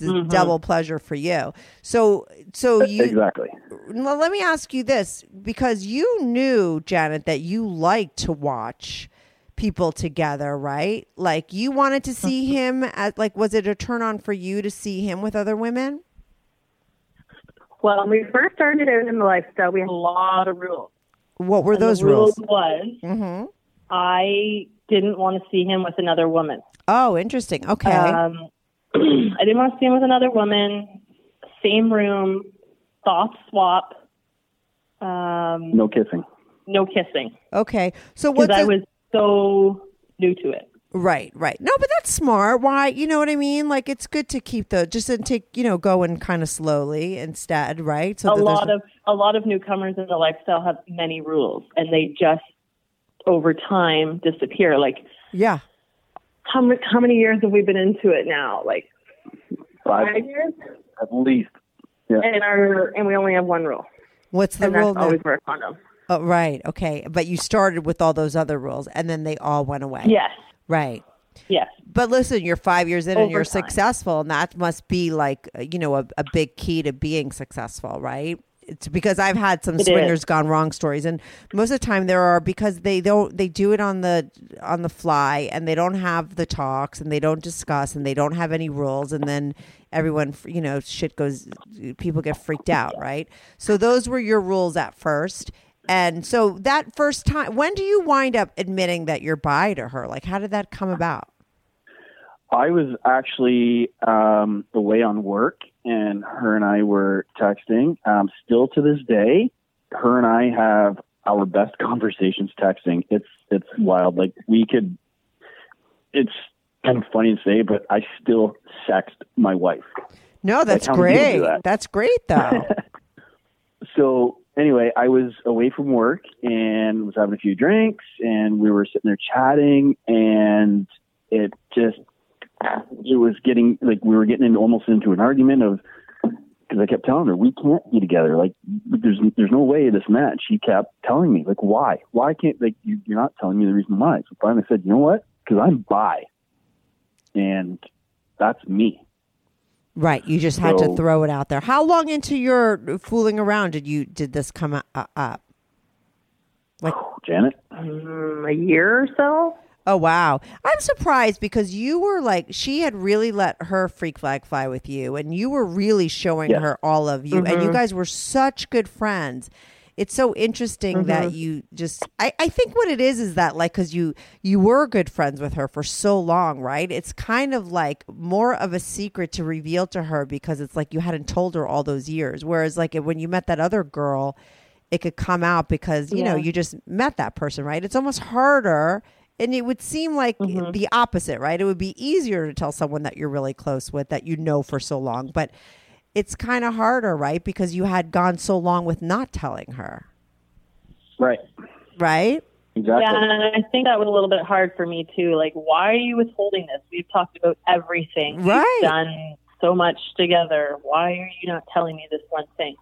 Speaker 3: it's a mm-hmm. double pleasure for you. So, so you
Speaker 5: exactly.
Speaker 3: well, let me ask you this because you knew Janet that you liked to watch people together, right? Like you wanted to see mm-hmm. him at like was it a turn on for you to see him with other women?
Speaker 6: Well, when we first started out in the lifestyle, we had a lot of rules.
Speaker 3: What were
Speaker 6: And
Speaker 3: those
Speaker 6: the
Speaker 3: rules?
Speaker 6: rules was
Speaker 3: Mm-hmm.
Speaker 6: I didn't want to see him with another woman.
Speaker 3: Oh, interesting. Okay.
Speaker 6: Um, I didn't want to see him with another woman. Same room, soft swap. Um,
Speaker 5: No kissing.
Speaker 6: no kissing
Speaker 3: okay. So
Speaker 6: because
Speaker 3: what's
Speaker 6: I
Speaker 3: a-
Speaker 6: was so new to it.
Speaker 3: Right, right. No, but that's smart. Why? You know what I mean? Like it's good to keep the just to take you know going kind of slowly instead, right? So
Speaker 6: a
Speaker 3: that
Speaker 6: lot of a lot of newcomers in the lifestyle have many rules, and they just over time disappear. Like
Speaker 3: yeah,
Speaker 6: how many how many years have we been into it now? Like
Speaker 5: Five
Speaker 6: five years,
Speaker 5: at least. Yeah.
Speaker 6: and our and we only have one rule,
Speaker 3: what's the
Speaker 6: and
Speaker 3: rule?
Speaker 6: that's always wear a condom.
Speaker 3: Oh, right. Okay, but you started with all those other rules, and then they all went away.
Speaker 6: Yes,
Speaker 3: Right.
Speaker 6: yes.
Speaker 3: But listen, you're five years in and you're
Speaker 6: time.
Speaker 3: successful, and that must be like uh, you know a, a big key to being successful, right? It's because I've had some
Speaker 6: It is.
Speaker 3: swingers gone wrong stories, and most of the time there are because they don't they do it on the on the fly, and they don't have the talks, and they don't discuss, and they don't have any rules, and then everyone you know shit goes, people get freaked out, right? So those were your rules at first. And so that first time, when do you wind up admitting that you're bi to her? Like, how did that come about?
Speaker 5: I was actually um, away on work, and her and I were texting. Um, still to this day, her and I have our best conversations texting. It's it's wild. Like we could. It's kind of funny to say, but I still sext my wife.
Speaker 3: No, that's
Speaker 5: how many people do
Speaker 3: great.
Speaker 5: that?
Speaker 3: That's great, though.
Speaker 5: So anyway, I was away from work and was having a few drinks, and we were sitting there chatting, and it just it was getting like we were getting into almost into an argument of because I kept telling her we can't be together. Like there's there's no way this match. She kept telling me like why why can't like you, you're not telling me the reason why. So finally said you know what because I'm bi, and that's me.
Speaker 3: Right. You just had to throw it out there. How long into your fooling around did you did this come uh, up? Like,
Speaker 5: Janet.
Speaker 6: Mm, a year or so.
Speaker 3: oh wow, I'm surprised because you were like she had really let her freak flag fly with you, and you were really showing
Speaker 5: Yeah.
Speaker 3: her all of you, and you guys were such good friends. It's so interesting that mm-hmm. you just I, I think what it is is that like because you you were good friends with her for so long right? It's kind of like more of a secret to reveal to her because it's like you hadn't told her all those years. Whereas like when you met that other girl it could come out because you know you just met that person right? It's almost harder and it would seem like mm-hmm. the opposite right? It would be easier to tell someone that you're really close with that you know for so long but it's kind of harder right because you had gone so long with not telling her
Speaker 5: Right.
Speaker 3: right
Speaker 5: Exactly.
Speaker 6: Yeah, and I think that was a little bit hard for me too. Like, why are you withholding this? We've talked about everything.
Speaker 3: Right.
Speaker 6: We've done so much together. Why are you not telling me this one thing?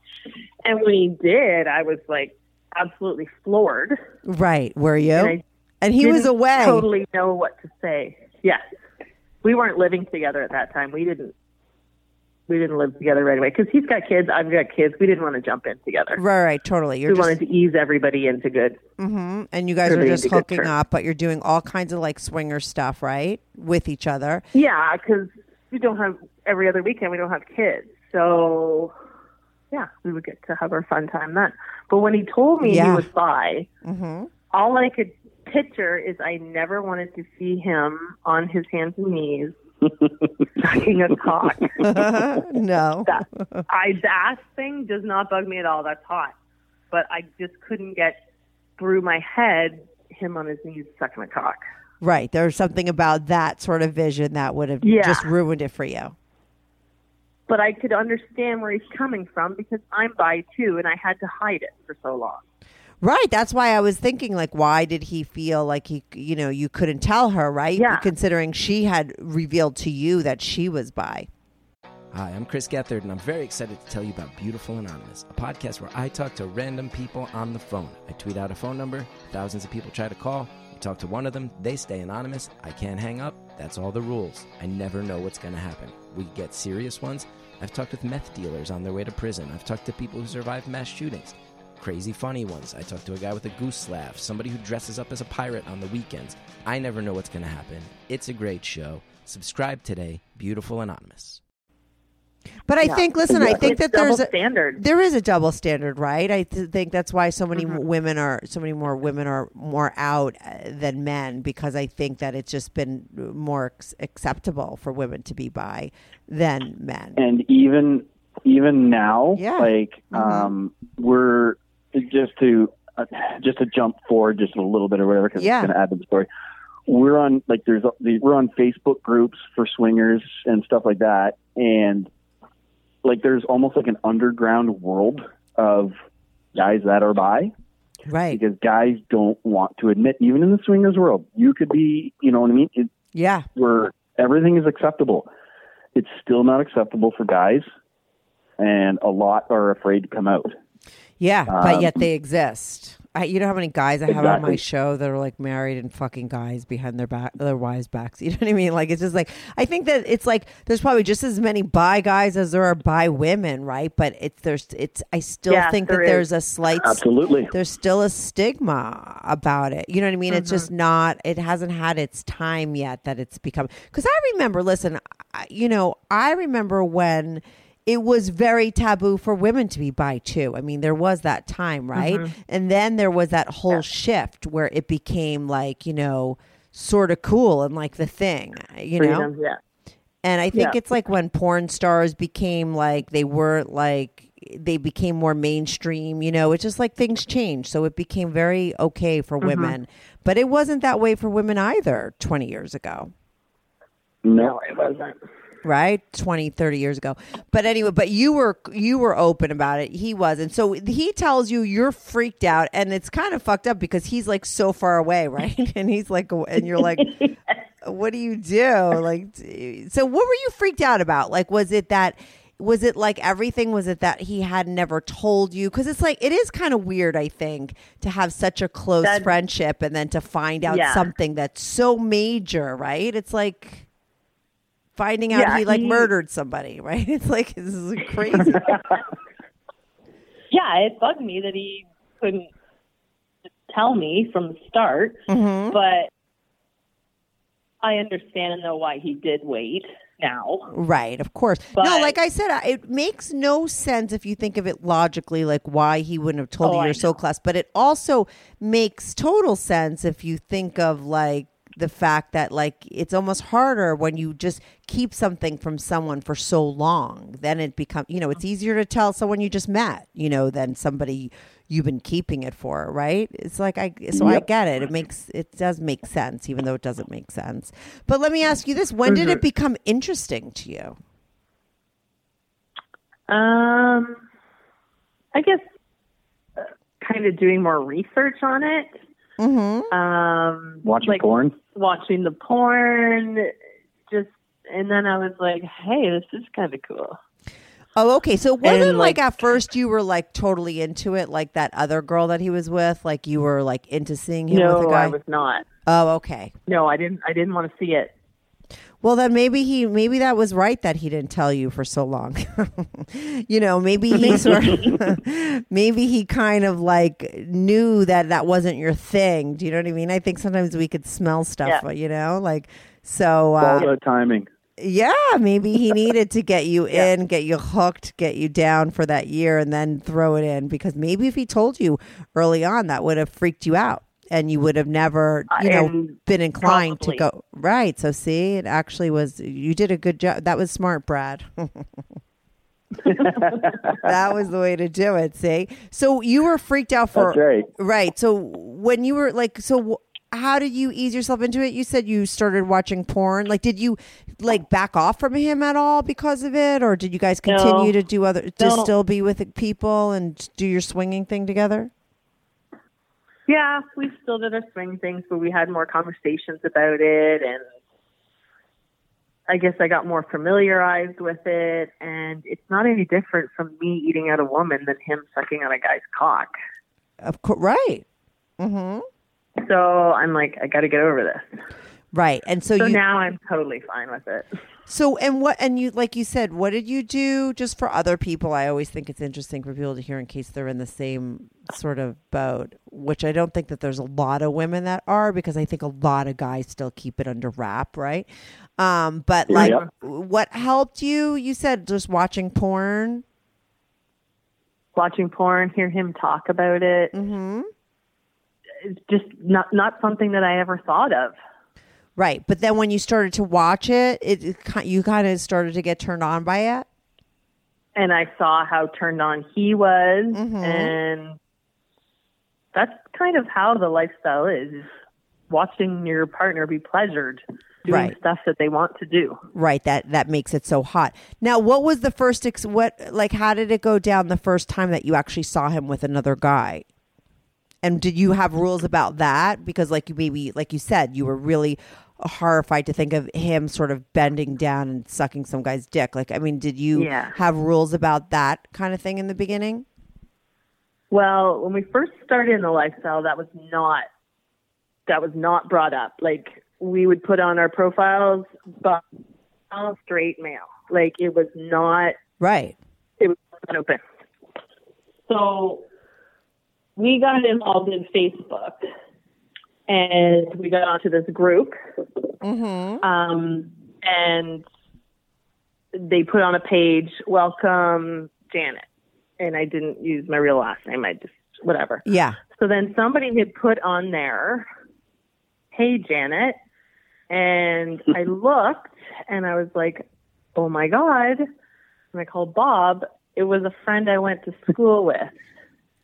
Speaker 6: And when he did, I was like absolutely floored.
Speaker 3: right were you
Speaker 6: And
Speaker 3: and he was
Speaker 6: didn't
Speaker 3: away
Speaker 6: Totally know what to say. Yes, we weren't living together at that time. We didn't. We didn't live together right away because he's got kids. I've got kids. We didn't want to jump in together.
Speaker 3: right right totally you're
Speaker 6: we
Speaker 3: just
Speaker 6: wanted to ease everybody into good.
Speaker 3: hmm and you guys are just
Speaker 6: need to get
Speaker 3: hooking up but you're doing all kinds of like swinger stuff right with each other
Speaker 6: Yeah, because we don't have every other weekend. We don't have kids, so yeah, we would get to have our fun time then. But when he told me he was bi,
Speaker 3: Mm-hmm.
Speaker 6: all I could picture is I never wanted to see him on his hands and knees sucking a cock.
Speaker 3: no.
Speaker 6: That I the ass thing does not bug me at all. That's hot, but I just couldn't get through my head him on his knees sucking a cock.
Speaker 3: Right. There's something about that sort of vision that would have
Speaker 6: Yeah.
Speaker 3: just ruined it for you.
Speaker 6: But I could understand where he's coming from because I'm bi too, and I had to hide it for so long.
Speaker 3: Right. That's why I was thinking, like, why did he feel like he, you know, you couldn't tell her, right?
Speaker 6: Yeah.
Speaker 3: Considering she had revealed to you that she was bi.
Speaker 7: Hi, I'm Chris Gethard, and I'm very excited to tell you about Beautiful Anonymous, a podcast where I talk to random people on the phone. I tweet out a phone number, thousands of people try to call. You talk to one of them, they stay anonymous. I can't hang up. That's all the rules. I never know what's going to happen. We get serious ones. I've talked with meth dealers on their way to prison. I've talked to people who survived mass shootings. Crazy funny ones. I talked to a guy with a goose laugh, somebody who dresses up as a pirate on the weekends. I never know what's going to happen. It's a great show. Subscribe today, Beautiful Anonymous.
Speaker 3: But I think, listen, I think
Speaker 6: It's
Speaker 3: that there's a,
Speaker 6: standard.
Speaker 3: there is a double standard, right? I th- think that's why so many
Speaker 6: Mm-hmm.
Speaker 3: women are, so many more women are more out uh, than men because I think that it's just been more ex- acceptable for women to be bi than men.
Speaker 5: and even even now,
Speaker 3: Yeah.
Speaker 5: like
Speaker 3: Mhm.
Speaker 5: um, we're just to uh, just to jump forward just a little bit or whatever because
Speaker 3: Yeah.
Speaker 5: it's going to add to the story. We're on like there's we're on Facebook groups for swingers and stuff like that, and like there's almost like an underground world of guys that are bi
Speaker 3: Right.
Speaker 5: because guys don't want to admit even in the swingers world you could be you know what I mean it,
Speaker 3: Yeah.
Speaker 5: where everything is acceptable. It's still not acceptable for guys, and a lot are afraid to come out.
Speaker 3: Yeah, but
Speaker 5: Um,
Speaker 3: yet they exist. I, you know how many guys I have on my show that are like married and fucking guys behind their back, their wives' backs. You know what I mean? Like it's just like I think that it's like there's probably just as many bi guys as there are bi women, right? But it's there's it's I still
Speaker 6: Yeah,
Speaker 3: think that
Speaker 6: there is.
Speaker 3: there's a slight
Speaker 5: Absolutely.
Speaker 3: there's still a stigma about it. You know what I mean? It's just not, it hasn't had its time yet that it's become. Because I remember, listen, I, you know, I remember when it was very taboo for women to be bi too. I mean, there was that time, right? Mm-hmm. And then there was that whole shift where it became like, you know, sort of cool and like the thing, you know?
Speaker 6: Yeah.
Speaker 3: And I think
Speaker 6: Yeah.
Speaker 3: it's like when porn stars became like they weren't like they became more mainstream, you know, it's just like things changed. So it became very okay for mm-hmm. women. But it wasn't that way for women either 20 years ago.
Speaker 5: No,
Speaker 6: it wasn't.
Speaker 3: Right? 20, 30 years ago. But anyway, but you were you were open about it. He wasn't. So he tells you you're freaked out and it's kind of fucked up because he's like so far away, right? and he's like and you're like what do you do? Like, so what were you freaked out about? Like, was it that, was it like everything? Was it that he had never told you? Because it's like, it is kind of weird, I think, to have such a close
Speaker 6: That-
Speaker 3: friendship and then to find out
Speaker 6: Yeah.
Speaker 3: something that's so major, right? It's like finding out
Speaker 6: Yeah,
Speaker 3: he like
Speaker 6: he-
Speaker 3: murdered somebody, right? It's like, this is crazy.
Speaker 6: Yeah, it bugged me that he couldn't tell me from the start,
Speaker 3: Mhm.
Speaker 6: but I understand and know why he did wait now.
Speaker 3: Right, of course. no, like I said, it makes no sense if you think of it logically, like why he wouldn't have told
Speaker 6: Oh,
Speaker 3: you you're so close. But it also makes total sense if you think of like the fact that like it's almost harder when you just keep something from someone for so long. Then it becomes, you know, it's easier to tell someone you just met, you know, than somebody you've been keeping it for, right? It's like I so I get it. It makes it does make sense even though it doesn't make sense. But let me ask you this, when did it become interesting to you?
Speaker 6: Um, I guess uh, kind of doing more research on it.
Speaker 3: Mhm.
Speaker 6: Um,
Speaker 5: watching
Speaker 6: like
Speaker 5: porn.
Speaker 6: watching the porn, just and then I was like, hey, this is kind of cool.
Speaker 3: Oh, okay. So it wasn't
Speaker 6: And,
Speaker 3: like,
Speaker 6: like-
Speaker 3: at first you were like totally into it, like that other girl that he was with, like you were like into seeing him with
Speaker 6: no,
Speaker 3: a guy.
Speaker 6: I was not.
Speaker 3: oh, okay.
Speaker 6: No, I didn't. I didn't want to see it.
Speaker 3: Well, then maybe he, maybe that was right that he didn't tell you for so long. you know, maybe he sort of, maybe he kind of like knew that that wasn't your thing. Do you know what I mean? I think sometimes we could smell stuff,
Speaker 6: Yeah.
Speaker 3: you know, like so.
Speaker 5: It's all
Speaker 3: Uh,
Speaker 5: timing.
Speaker 3: Yeah, maybe he needed to get you in, get you hooked, get you down for that year, and then throw it in. Because maybe if he told you early on, that would have freaked you out, and you would have never, uh, you know,
Speaker 6: And
Speaker 3: been inclined
Speaker 6: probably.
Speaker 3: to go. Right. So see, it actually was. You did a good job. That was smart, Brad. that was the way to do it. See, so you were freaked out for
Speaker 5: That's right.
Speaker 3: Right. So when you were like, so how did you ease yourself into it? You said you started watching porn. Like, did you like back off from him at all because of it, or did you guys continue
Speaker 6: No.
Speaker 3: to do other, to
Speaker 6: No.
Speaker 3: still be with people and do your swinging thing together?
Speaker 6: Yeah, we still did our swing things, but we had more conversations about it, and I guess I got more familiarized with it. And it's not any different from me eating out a woman than him sucking on a guy's cock.
Speaker 3: Of course, right. Mm-hmm.
Speaker 6: So I'm like, I got to get over this.
Speaker 3: Right. And so,
Speaker 6: So
Speaker 3: you,
Speaker 6: now I'm totally fine with it.
Speaker 3: So, and what, and you, like you said, what did you do just for other people? I always think it's interesting for people to hear in case they're in the same sort of boat, which I don't think that there's a lot of women that are because I think a lot of guys still keep it under wrap, right? Um, but like,
Speaker 5: Yep.
Speaker 3: what helped you? You said just watching porn.
Speaker 6: Watching porn, hear him talk about it,
Speaker 3: Mm-hmm.
Speaker 6: it's just not not something that I ever thought of.
Speaker 3: Right. But then when you started to watch it, it, it you kind of started to get turned on by it.
Speaker 6: and I saw how turned on he was,
Speaker 3: Mhm.
Speaker 6: and that's kind of how the lifestyle is: is watching your partner be pleasured, doing
Speaker 3: Right.
Speaker 6: stuff that they want to do.
Speaker 3: Right, that that makes it so hot. Now, what was the first ex- what like how did it go down the first time that you actually saw him with another guy? And did you have rules about that because like you maybe like you said you were really horrified to think of him sort of bending down and sucking some guy's dick. Like I mean, did you
Speaker 6: Yeah.
Speaker 3: have rules about that kind of thing in the beginning?
Speaker 6: Well, when we first started in the lifestyle, that was not that was not brought up. Like we would put on our profiles, but straight male. Like it was not
Speaker 3: Right.
Speaker 6: it was not open. So we got involved in Facebook and we got onto this group.
Speaker 3: Mhm.
Speaker 6: Um, and they put on a page, welcome Janet. And I didn't use my real last name. I just, whatever.
Speaker 3: Yeah.
Speaker 6: So then somebody had put on there, hey, Janet. And I looked and I was like, oh my God. And I called Bob. It was a friend I went to school with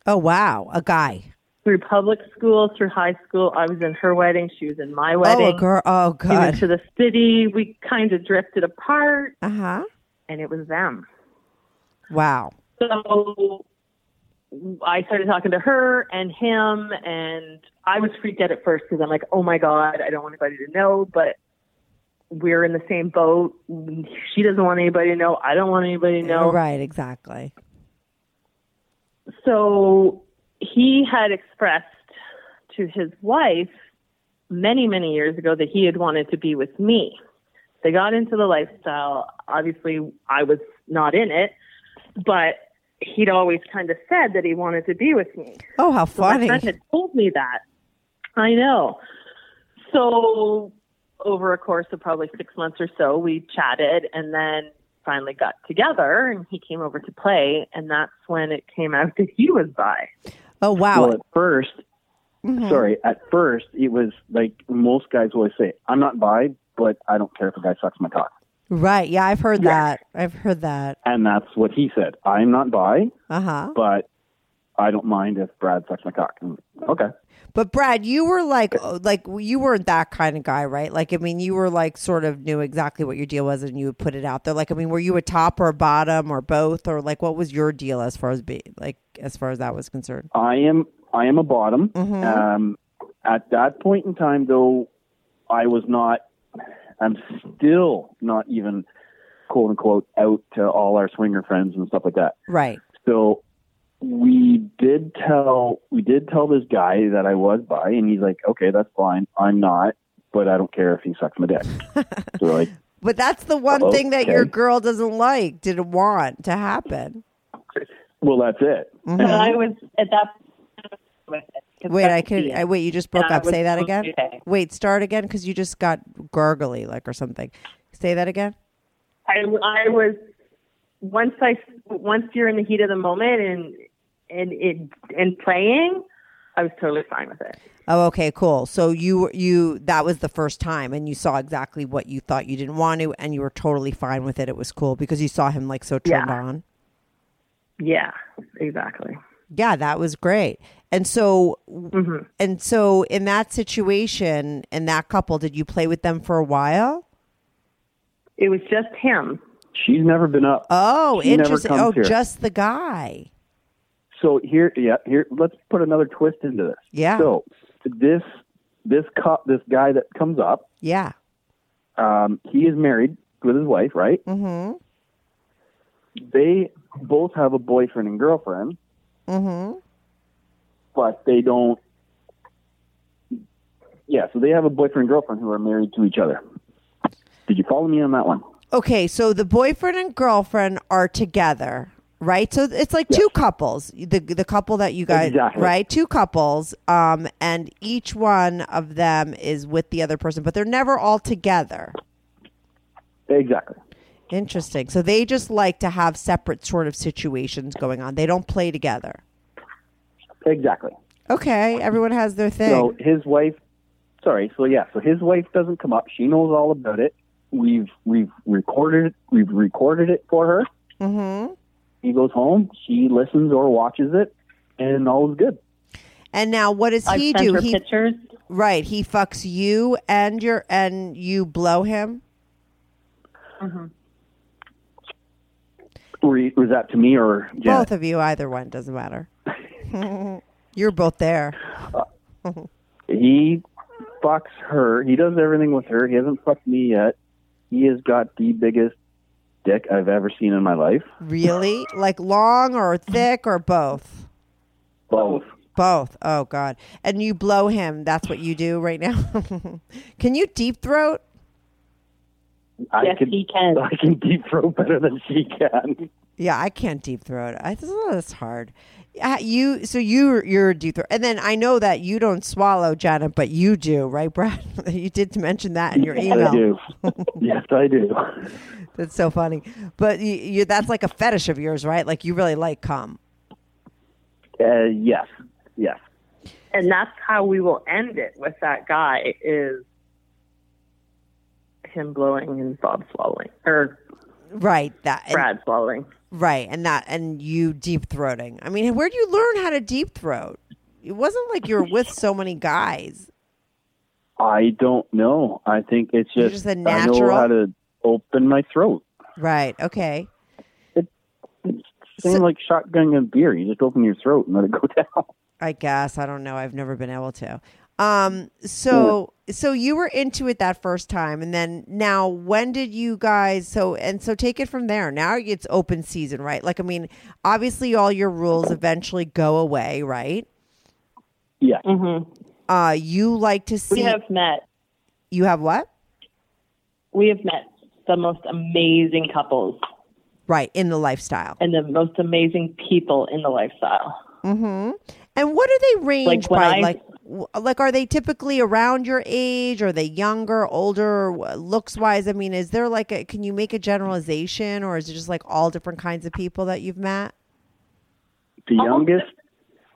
Speaker 3: Oh wow, a guy.
Speaker 6: Through public school, through high school. I was in her wedding. She was in my
Speaker 3: Oh,
Speaker 6: wedding.
Speaker 3: a girl. Oh
Speaker 6: He went to the city. We kind of drifted apart,
Speaker 3: Uh huh.
Speaker 6: and it was them.
Speaker 3: Wow.
Speaker 6: So I started talking to her and him, and I was freaked out at first because I'm like, oh my God, I don't want anybody to know, but we're in the same boat. She doesn't want anybody to know. I don't want anybody to know.
Speaker 3: Right. Exactly.
Speaker 6: So he had expressed to his wife many, many years ago that he had wanted to be with me. They got into the lifestyle. Obviously, I was not in it, but he'd always kind of said that he wanted to be with me.
Speaker 3: Oh, how
Speaker 6: So my
Speaker 3: funny.
Speaker 6: friend had told me that. I know. So over a course of probably six months or so, we chatted and then finally got together and he came over to play and that's when it came out that he was bi.
Speaker 3: Oh wow.
Speaker 5: Well, at 1st
Speaker 3: Mhm.
Speaker 5: sorry, at first it was like most guys always say, "I'm not bi, but I don't care if a guy sucks my cock,"
Speaker 3: Right. Yeah, I've heard
Speaker 6: Yeah.
Speaker 3: that. I've heard that.
Speaker 5: and that's what he said. I'm not bi,
Speaker 3: Uh huh.
Speaker 5: but I don't mind if Brad sucks my cock. And, okay.
Speaker 3: But Brad, you were like, like you weren't that kind of guy, right? Like, I mean, you were like sort of knew exactly what your deal was, and you would put it out there. Like, I mean, were you a top or a bottom or both, or like, what was your deal as far as be like as far as that was concerned?
Speaker 5: I am I am a bottom.
Speaker 3: Mhm.
Speaker 5: Um, at that point in time, though, I was not. I'm still not even quote unquote out to all our swinger friends and stuff like that.
Speaker 3: Right.
Speaker 5: So we did tell we did tell this guy that I was bi, and he's like, "Okay, that's fine. I'm not, but I don't care if he sucks my dick." so like,
Speaker 3: But that's the one thing that your girl doesn't like, didn't want to happen.
Speaker 5: "Well, that's it."
Speaker 3: Mhm.
Speaker 6: But I was at that with it. 'cause
Speaker 3: Wait, I could. I, wait, you just broke
Speaker 6: And
Speaker 3: up. Say that again.
Speaker 6: okay.
Speaker 3: Wait, start again because you just got gargly, like or something. Say that again.
Speaker 6: I, I was once I once you're in the heat of the moment and and it and playing, I was totally fine with it.
Speaker 3: Oh, okay, cool. So you you that was the first time, and you saw exactly what you thought you didn't want to, and you were totally fine with it. It was cool because you saw him like so turned
Speaker 6: Yeah.
Speaker 3: on.
Speaker 6: Yeah, exactly.
Speaker 3: Yeah, that was great. And so,
Speaker 6: hmm
Speaker 3: and so in that situation, in that couple, did you play with them for a while?
Speaker 6: It was just him.
Speaker 5: She's never been up.
Speaker 3: Oh,
Speaker 5: She
Speaker 3: interesting. Oh,
Speaker 5: here.
Speaker 3: just the guy.
Speaker 5: So here, yeah, here. Let's put another twist into this.
Speaker 3: Yeah.
Speaker 5: So this this co- this guy that comes up,
Speaker 3: Yeah.
Speaker 5: um, he is married with his wife, right?
Speaker 3: Mm-hmm.
Speaker 5: They both have a boyfriend and girlfriend,
Speaker 3: Mm-hmm.
Speaker 5: but they don't. Yeah, so they have a boyfriend and girlfriend who are married to each other. Did you follow me on that one?
Speaker 3: Okay, so the boyfriend and girlfriend are together, right? So it's like two couples. The the couple that you guys,
Speaker 5: Exactly.
Speaker 3: right? Two couples, um, and each one of them is with the other person, but they're never all together.
Speaker 5: Exactly.
Speaker 3: Interesting. So they just like to have separate sort of situations going on. They don't play together.
Speaker 5: Exactly.
Speaker 3: Okay, everyone has their thing.
Speaker 5: So his wife, sorry, so yeah, so his wife doesn't come up. She knows all about it. We've we've recorded it. We've recorded it for her.
Speaker 3: mm-hmm.
Speaker 5: He goes home. She listens or watches it, and all is good.
Speaker 3: And now, what does
Speaker 6: I've
Speaker 3: he do? He
Speaker 6: pictures.
Speaker 3: right. He fucks you and your and you blow him.
Speaker 5: Were you- Was that to me or Janet?
Speaker 3: Both of you, either one doesn't matter. You're both there.
Speaker 5: He fucks her. He does everything with her. He hasn't fucked me yet. He has got the biggest dick I've ever seen in my life.
Speaker 3: Really? Like long or thick or both?
Speaker 5: Both.
Speaker 3: Both. Oh God. And you blow him. That's what you do right now. can you deep throat?
Speaker 5: I
Speaker 6: Yes,
Speaker 5: can,
Speaker 6: he can.
Speaker 5: I can deep throat better than she can.
Speaker 3: Yeah, I can't deep throat. I that's hard. Uh, you so you you're a deep throat, and then I know that you don't swallow, Janet, but you do, right, Brad? you did mention that in your
Speaker 5: Yes,
Speaker 3: email.
Speaker 5: I do. yes, I do.
Speaker 3: That's so funny. But you, you that's like a fetish of yours, right? Like you really like cum.
Speaker 5: Uh, yes, yes.
Speaker 6: and that's how we will end it with that guy is him blowing and Bob swallowing or
Speaker 3: Right. That and-
Speaker 6: Brad swallowing.
Speaker 3: Right, and that and you deep throating. I mean, where do you learn how to deep throat? It wasn't like you were with so many guys.
Speaker 5: I don't know. I think it's just,
Speaker 3: just a
Speaker 5: I know
Speaker 3: natural?
Speaker 5: how to open my throat.
Speaker 3: Right. Okay.
Speaker 5: It's same like shotgunning a beer. You just open your throat and let it go down.
Speaker 3: I guess I don't know. I've never been able to. Um. So so you were into it that first time, and then now when did you guys? So and so take it from there. Now it's open season, right? Like I mean, obviously all your rules eventually go away, right?
Speaker 5: Yeah.
Speaker 6: Mm-hmm.
Speaker 3: Uh, you like to see.
Speaker 6: We have met.
Speaker 3: you have what?
Speaker 6: We have met the most amazing couples
Speaker 3: Right in the lifestyle.
Speaker 6: and the most amazing people in the lifestyle.
Speaker 3: Mm-hmm. And what do they range
Speaker 6: Like,
Speaker 3: by?
Speaker 6: I-
Speaker 3: like, w- like are they typically around your age? Are they younger, older, looks wise? I mean, is there like a? Can you make a generalization, or is it just like all different kinds of people that you've met?
Speaker 5: The
Speaker 6: Almost
Speaker 5: youngest,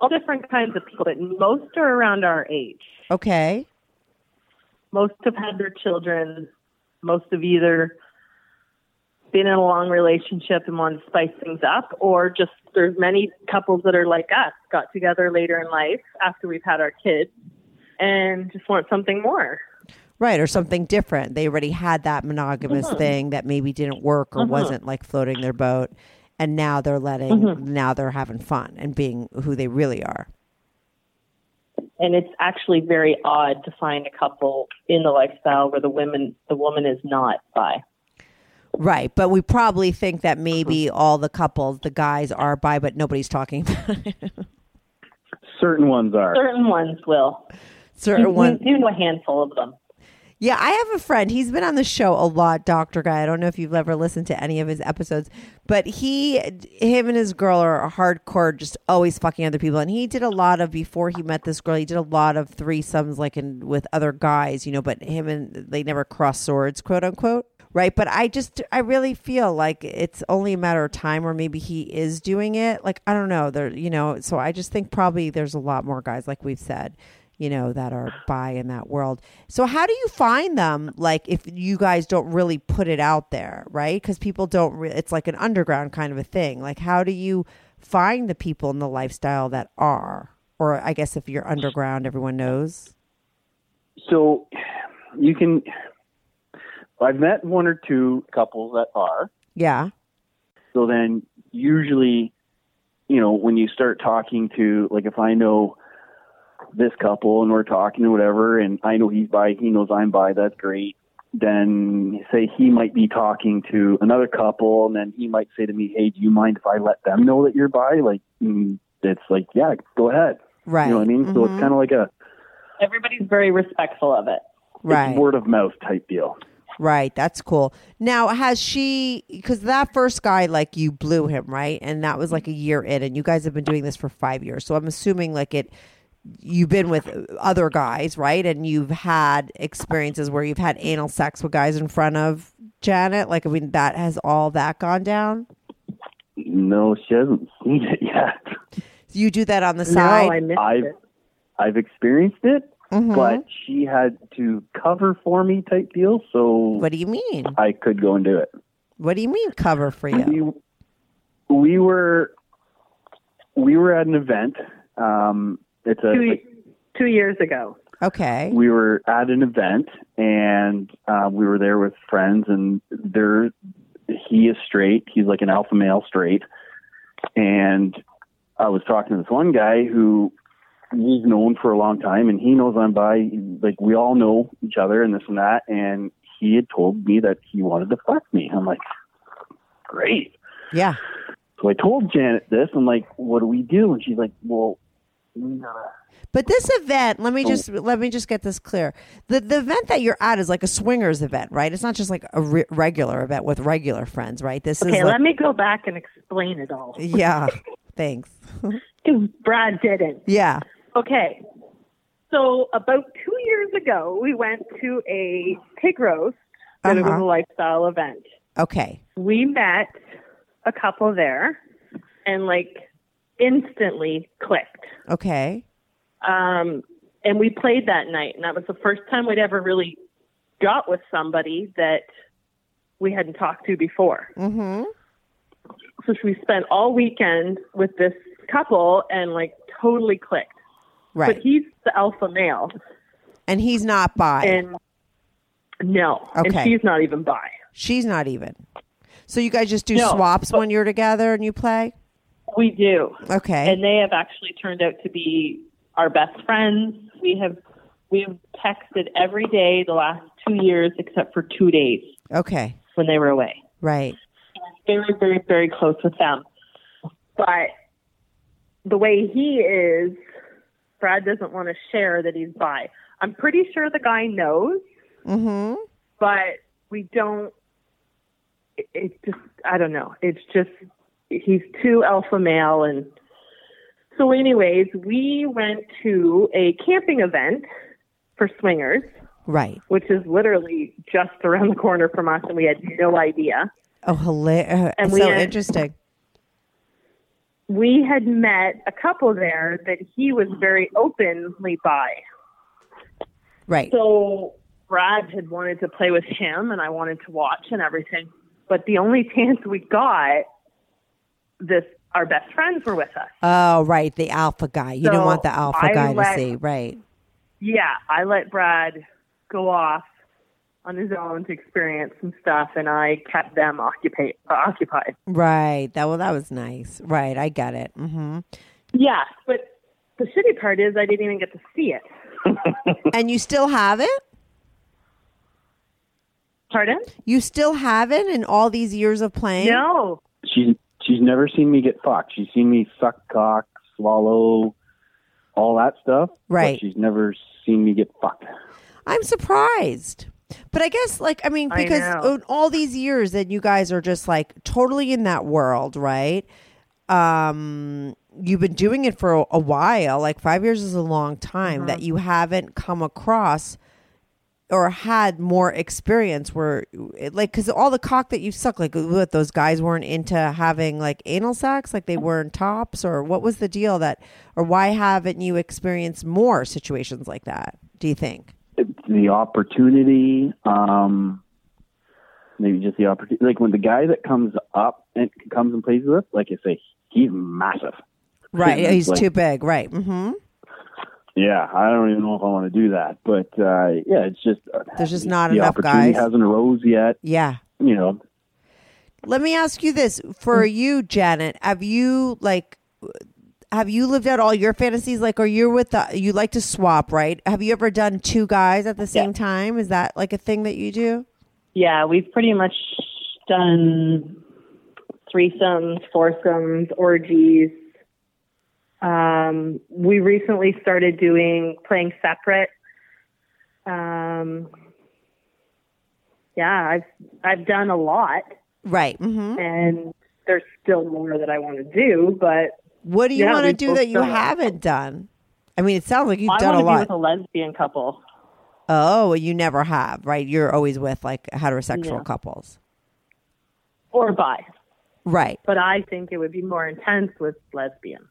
Speaker 6: All different kinds of people, but most are around our age.
Speaker 3: Okay.
Speaker 6: Most have had their children. Most have either been in a long relationship and want to spice things up, or just there's many couples that are like us, got together later in life after we've had our kids, and just want something more.
Speaker 3: Right, or something different. They already had that monogamous
Speaker 6: Mm-hmm.
Speaker 3: thing that maybe didn't work or wasn't like floating their boat, and now they're letting,
Speaker 6: Mm-hmm.
Speaker 3: now they're having fun and being who they really are.
Speaker 6: and it's actually very odd to find a couple in the lifestyle where the women the woman is not bi.
Speaker 3: Right, but we probably think that uh-huh. maybe all the couples, the guys are bi, but nobody's talking about it.
Speaker 5: certain ones are.
Speaker 6: Certain ones will.
Speaker 3: Certain ones.
Speaker 6: You know a handful of them.
Speaker 3: Yeah, I have a friend. He's been on the show a lot, Doctor Guy. I don't know if you've ever listened to any of his episodes, but he, him and his girl are hardcore, just always fucking other people. And he did a lot of before he met this girl. He did a lot of threesomes, like in with other guys, you know. But him and they never crossed swords, quote unquote. Right? But I just, I really feel like it's only a matter of time, or maybe he is doing it. Like I don't know, there, you know. So I just think probably there's a lot more guys, like we've said, you know, that are bi in that world. So how do you find them? Like if you guys don't really put it out there, right? Because people don't. Re- it's like an underground kind of a thing. Like how do you find the people in the lifestyle that are? Or I guess if you're underground, everyone knows.
Speaker 5: So you can. I've met one or two couples that are.
Speaker 3: Yeah.
Speaker 5: So then usually, you know, when you start talking to, like, if I know this couple and we're talking or whatever, and I know he's bi, he knows I'm bi, that's great. Then say he might be talking to another couple, and then he might say to me, "Hey, do you mind if I let them know that you're bi?" Like, mm, it's like, yeah, go ahead.
Speaker 3: Right.
Speaker 5: You know what I mean? So
Speaker 3: Mhm.
Speaker 5: it's kind of like a
Speaker 6: Everybody's very respectful of it.
Speaker 3: Right.
Speaker 5: it's word of mouth type deal.
Speaker 3: Right, that's cool. Now, has she? Because that first guy, like you blew him, right? And that was like a year in, and you guys have been doing this for five years. So I'm assuming like it, you've been with other guys, right? And you've had experiences where you've had anal sex with guys in front of Janet. Like, I mean, that has all that gone down.
Speaker 5: No, she hasn't seen it yet.
Speaker 3: You do that on the
Speaker 6: No,
Speaker 3: side.
Speaker 6: I missed
Speaker 5: I've
Speaker 6: it.
Speaker 5: I've experienced it,
Speaker 3: Mhm.
Speaker 5: but she had to cover for me type deal, so
Speaker 3: what do you mean?
Speaker 5: I could go and do it.
Speaker 3: What do you mean cover for you?
Speaker 5: We, we were we were at an event. Um, it's a
Speaker 6: Two, two years ago.
Speaker 3: Okay.
Speaker 5: we were at an event and uh, we were there with friends and there he is straight he's like an alpha male straight and i was talking to this one guy who he's known for a long time and he knows i'm bi like we all know each other and this and that and he had told me that he wanted to fuck me i'm like great
Speaker 3: Yeah.
Speaker 5: so i told janet this i'm like what do we do and she's like well we gotta
Speaker 3: But this event, let me oh. just let me just get this clear. The the event that you're at is like a swingers event, right? It's not just like a re- regular event with regular friends, right? This
Speaker 6: Okay,
Speaker 3: is like,
Speaker 6: let me go back and explain it all.
Speaker 3: yeah. Thanks.
Speaker 6: Because Brad didn't.
Speaker 3: yeah.
Speaker 6: Okay. So about two years ago, we went to a pig roast, but it was
Speaker 3: Uh-huh.
Speaker 6: a lifestyle event.
Speaker 3: Okay.
Speaker 6: We met a couple there, and like instantly clicked.
Speaker 3: Okay.
Speaker 6: Um, and we played that night, and that was the first time we'd ever really got with somebody that we hadn't talked to before.
Speaker 3: Mm-hmm.
Speaker 6: So we spent all weekend with this couple and like totally clicked.
Speaker 3: Right.
Speaker 6: But he's the alpha male,
Speaker 3: and he's not bi.
Speaker 6: and no,
Speaker 3: Okay.
Speaker 6: and she's not even bi.
Speaker 3: She's not even. So you guys just do
Speaker 6: No,
Speaker 3: swaps when you're together and you play?
Speaker 6: We do,
Speaker 3: Okay.
Speaker 6: and they have actually turned out to be our best friends. We have we have texted every day the last two years, except for two days
Speaker 3: okay.
Speaker 6: when they were away.
Speaker 3: Right.
Speaker 6: very, very, very close with them. But the way he is, Brad doesn't want to share that he's bi. I'm pretty sure the guy knows,
Speaker 3: Mm-hmm.
Speaker 6: but we don't. It, it's just, I don't know. It's just, he's too alpha male. And so, anyways, we went to a camping event for swingers,
Speaker 3: Right.
Speaker 6: which is literally just around the corner from us, and we had no idea.
Speaker 3: Oh, hilarious.
Speaker 6: And we
Speaker 3: so
Speaker 6: had-
Speaker 3: interesting.
Speaker 6: We had met a couple there that he was very openly bi.
Speaker 3: Right.
Speaker 6: So Brad had wanted to play with him and I wanted to watch and everything. But the only chance we got, this our best friends were with us.
Speaker 3: Oh, right. The alpha guy. You don't want the alpha
Speaker 6: I
Speaker 3: guy
Speaker 6: let-
Speaker 3: to see. Right.
Speaker 6: Yeah, I let Brad go off on his own to experience some stuff and I kept them occupied occupied.
Speaker 3: Right. That well, that was nice. Right. I get it. Mm-hmm.
Speaker 6: Yeah, but the shitty part is I didn't even get to see it.
Speaker 3: and you still have it?
Speaker 6: Pardon?
Speaker 3: You still have it in all these years of playing?
Speaker 6: No.
Speaker 5: she's she's never seen me get fucked. She's seen me suck cock, swallow, all that stuff. but
Speaker 3: Right.
Speaker 5: she's never seen me get fucked.
Speaker 3: I'm surprised. But I guess, like, I mean, because in all these years that you guys are just like totally in that world, right? Um, you've been doing it for a, a while. Like five years is a long time
Speaker 6: Mm-hmm.
Speaker 3: that you haven't come across or had more experience where like because all the cock that you suck like what those guys weren't into having like anal sex like they weren't tops or what was the deal that or why haven't you experienced more situations like that do you think
Speaker 5: the opportunity, um, maybe just the opportunity. Like when the guy that comes up and comes and plays with us, like I say, he's massive.
Speaker 3: right he's
Speaker 5: like-
Speaker 3: too big right mm-hmm
Speaker 5: Yeah, I don't even know if I want to do that, but uh, yeah, it's just uh,
Speaker 3: There's just not
Speaker 5: the
Speaker 3: enough
Speaker 5: opportunity
Speaker 3: guys.
Speaker 5: Hasn't arose yet,
Speaker 3: yeah
Speaker 5: you know.
Speaker 3: Let me ask you this for you, Janet. Have you like have you lived out all your fantasies? Like, are you with the you like to swap, right? Have you ever done two guys at the same time? Is that like a thing that you do?
Speaker 6: Yeah, we've pretty much done threesomes, foursomes, orgies. Um, we recently started doing playing separate. Um, yeah, I've I've done a lot,
Speaker 3: Right. hmm
Speaker 6: and there's still more that I want to do. But
Speaker 3: What do you
Speaker 6: Yeah,
Speaker 3: want to do that you haven't done? I mean, it sounds like you've
Speaker 6: I
Speaker 3: done
Speaker 6: want
Speaker 3: a lot.
Speaker 6: with a lesbian couple.
Speaker 3: oh, well, you never have, right? You're always with like heterosexual
Speaker 6: Yeah.
Speaker 3: couples,
Speaker 6: or bi.
Speaker 3: right?
Speaker 6: But I think it would be more intense with lesbian.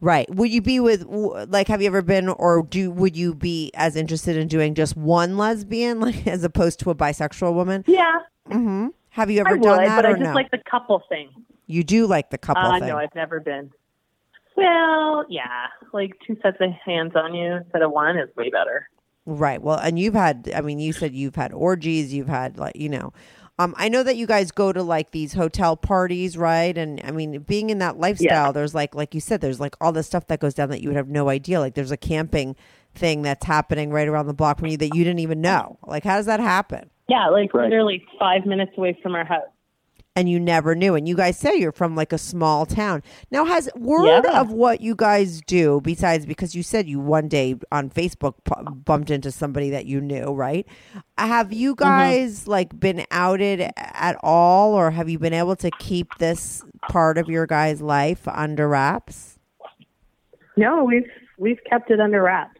Speaker 3: Right. Would you be with like have you ever been or do would you be as interested in doing just one lesbian like as opposed to a bisexual woman?
Speaker 6: Yeah,
Speaker 3: Mhm. Have you ever
Speaker 6: I would,
Speaker 3: done that
Speaker 6: but I just
Speaker 3: no?
Speaker 6: like the couple thing.
Speaker 3: you do like the couple
Speaker 6: Uh,
Speaker 3: thing.
Speaker 6: no, I've never been. Well, yeah, like two sets of hands on you instead of one is way better.
Speaker 3: Right. Well, and you've had I mean, you said you've had orgies, you've had like, you know, um I know that you guys go to like these hotel parties, right? And I mean, being in that lifestyle, there's like like you said there's like all this stuff that goes down that you would have no idea. Like there's a camping thing that's happening right around the block from you that you didn't even know. Like how does that happen?
Speaker 6: Yeah, like
Speaker 5: Right.
Speaker 6: literally five minutes away from our house.
Speaker 3: And you never knew. And you guys say you're from like a small town. Now, has word
Speaker 6: Yeah.
Speaker 3: of what you guys do, besides because you said you one day on Facebook pu- bumped into somebody that you knew, right? Have you
Speaker 6: Mm-hmm.
Speaker 3: guys like been outed at all, or have you been able to keep this part of your guys' life under wraps?
Speaker 6: No, we've we've kept it under wraps.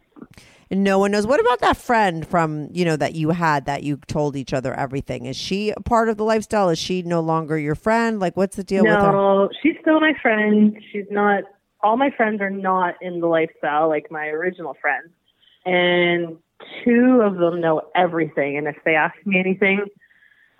Speaker 3: And no one knows. What about that friend from you know that you had that you told each other everything? Is she a part of the lifestyle? Is she no longer your friend? Like, what's the deal with her?
Speaker 6: no, she's still my friend. She's not. All my friends are not in the lifestyle like my original friends, and two of them know everything. And if they ask me anything,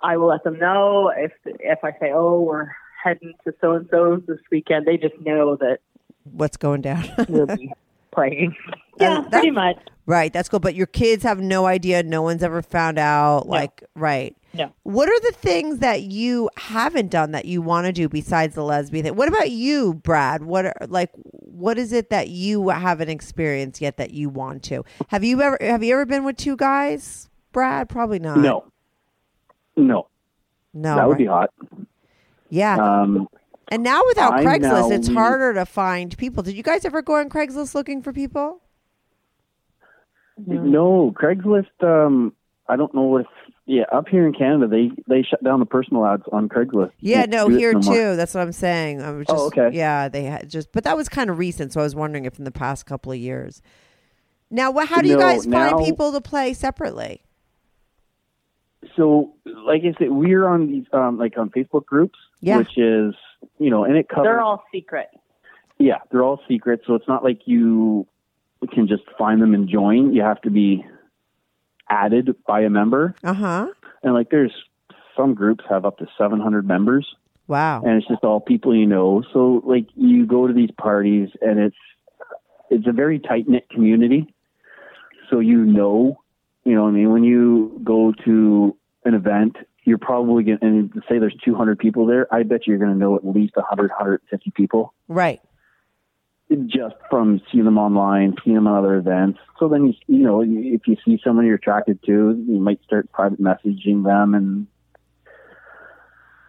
Speaker 6: I will let them know. If if I say, "Oh, we're heading to so and so's this weekend," they just know that
Speaker 3: What's going down?
Speaker 6: we'll be playing. Yeah,
Speaker 3: And
Speaker 6: pretty much.
Speaker 3: Right, that's cool. But your kids have no idea. No one's ever found out. Like, right.
Speaker 6: No.
Speaker 3: What are the things that you haven't done that you want to do besides the lesbian thing? What about you, Brad? What are like what is it that you haven't experienced yet that you want to? Have you ever have you ever been with two guys, Brad? Probably not.
Speaker 5: No, no,
Speaker 3: No.
Speaker 5: that would be hot.
Speaker 3: Yeah.
Speaker 5: Um,
Speaker 3: and now without
Speaker 5: I'm
Speaker 3: Craigslist,
Speaker 5: now-
Speaker 3: it's harder to find people. Did you guys ever go on Craigslist looking for people?
Speaker 5: no, Craigslist. Um, I don't know if yeah, up here in Canada they they shut down the personal ads on Craigslist.
Speaker 3: Yeah, no, here
Speaker 5: no more.
Speaker 3: too. That's what I'm saying. I was just,
Speaker 5: Oh, okay.
Speaker 3: Yeah, they had just, but that was kind of recent, so I was wondering if in the past couple of years. Now, what? How do you
Speaker 5: No,
Speaker 3: guys find people to play separately?
Speaker 5: So, like I said, we're on these um, like on Facebook groups,
Speaker 3: Yeah.
Speaker 5: which is you know, and it covers.
Speaker 6: They're all secret.
Speaker 5: yeah, they're all secret, so it's not like you can just find them and join. You have to be added by a member,
Speaker 3: Uh huh.
Speaker 5: and like there's some groups have up to 700 members.
Speaker 3: Wow.
Speaker 5: and it's just all people you know. So like you go to these parties and it's it's a very tight knit community. So you know, you know what I mean, when you go to an event, you're probably going to and say there's 200 people there, I bet you're going to know at least 100 150 people
Speaker 3: Right.
Speaker 5: just from seeing them online, seeing them at other events. So then you you know, if you see someone you're attracted to, you might start private messaging them and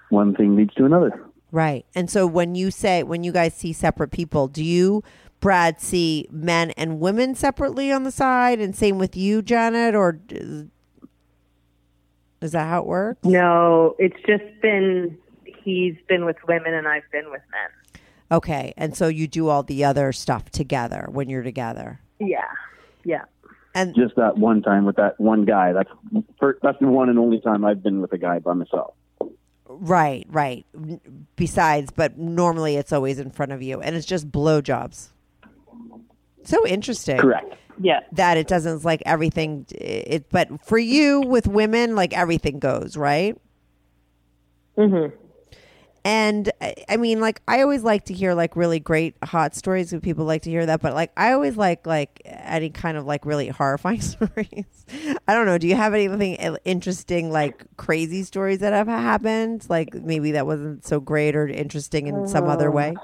Speaker 5: one thing leads to another.
Speaker 3: Right. And so when you say when you guys see separate people, do you, Brad, see men and women separately on the side, and same with you, Janet, or is, is that how it works?
Speaker 6: No, it's just been he's been with women and I've been with men.
Speaker 3: Okay. And so you do all the other stuff together when you're together.
Speaker 6: Yeah, yeah.
Speaker 3: And
Speaker 5: just that one time with that one guy. That's that's the one and only time I've been with a guy by myself.
Speaker 3: right, right. Besides, but normally it's always in front of you, and it's just blowjobs. So interesting.
Speaker 5: Correct.
Speaker 6: Yeah.
Speaker 3: That it doesn't like everything. Eh, it, but for you with women, like everything goes right.
Speaker 6: Mhm.
Speaker 3: And I mean, like I always like to hear like really great hot stories. When people like to hear that, but like I always like like any kind of like really horrifying stories. I don't know. Do you have anything eh, interesting, like crazy stories that have happened? Like maybe that wasn't so great or interesting in some other uh, way.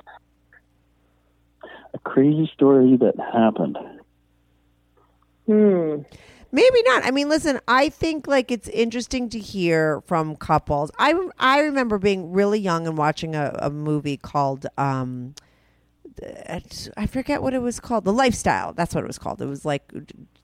Speaker 5: A crazy story that happened.
Speaker 6: Hmm.
Speaker 3: Maybe not. I mean, listen, I think like it's interesting to hear from couples. I I remember being really young and watching a, a movie called um I forget what it was called. The Lifestyle. That's what it was called. It was like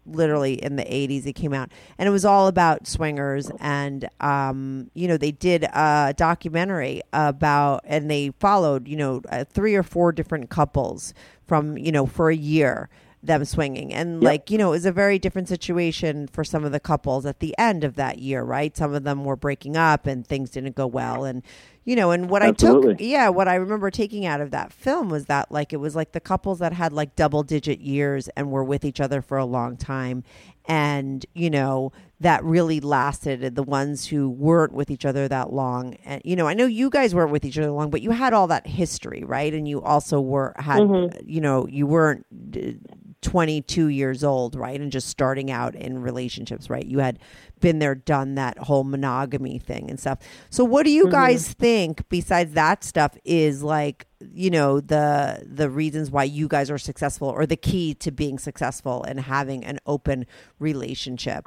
Speaker 3: literally in the 80s it came out and it was all about swingers and um you know they did a documentary about and they followed you know uh, three or four different couples from you know for a year them swinging. And like you know it was a very different situation for some of the couples at the end of that year right? Some of them were breaking up and things didn't go well. And you know and what i took yeah what i remember taking out of that film was that like it was like the couples that had like double digit years and were with each other for a long time. And you know that really lasted the ones who weren't with each other that long and you know i know you guys weren't with each other long but you had all that history right? And you also were had you know you weren't uh, 22 years old right? And just starting out in relationships right? You had been there done that whole monogamy thing and stuff. So what do you guys think besides that stuff is like you know the the reasons why you guys are successful or the key to being successful and having an open relationship?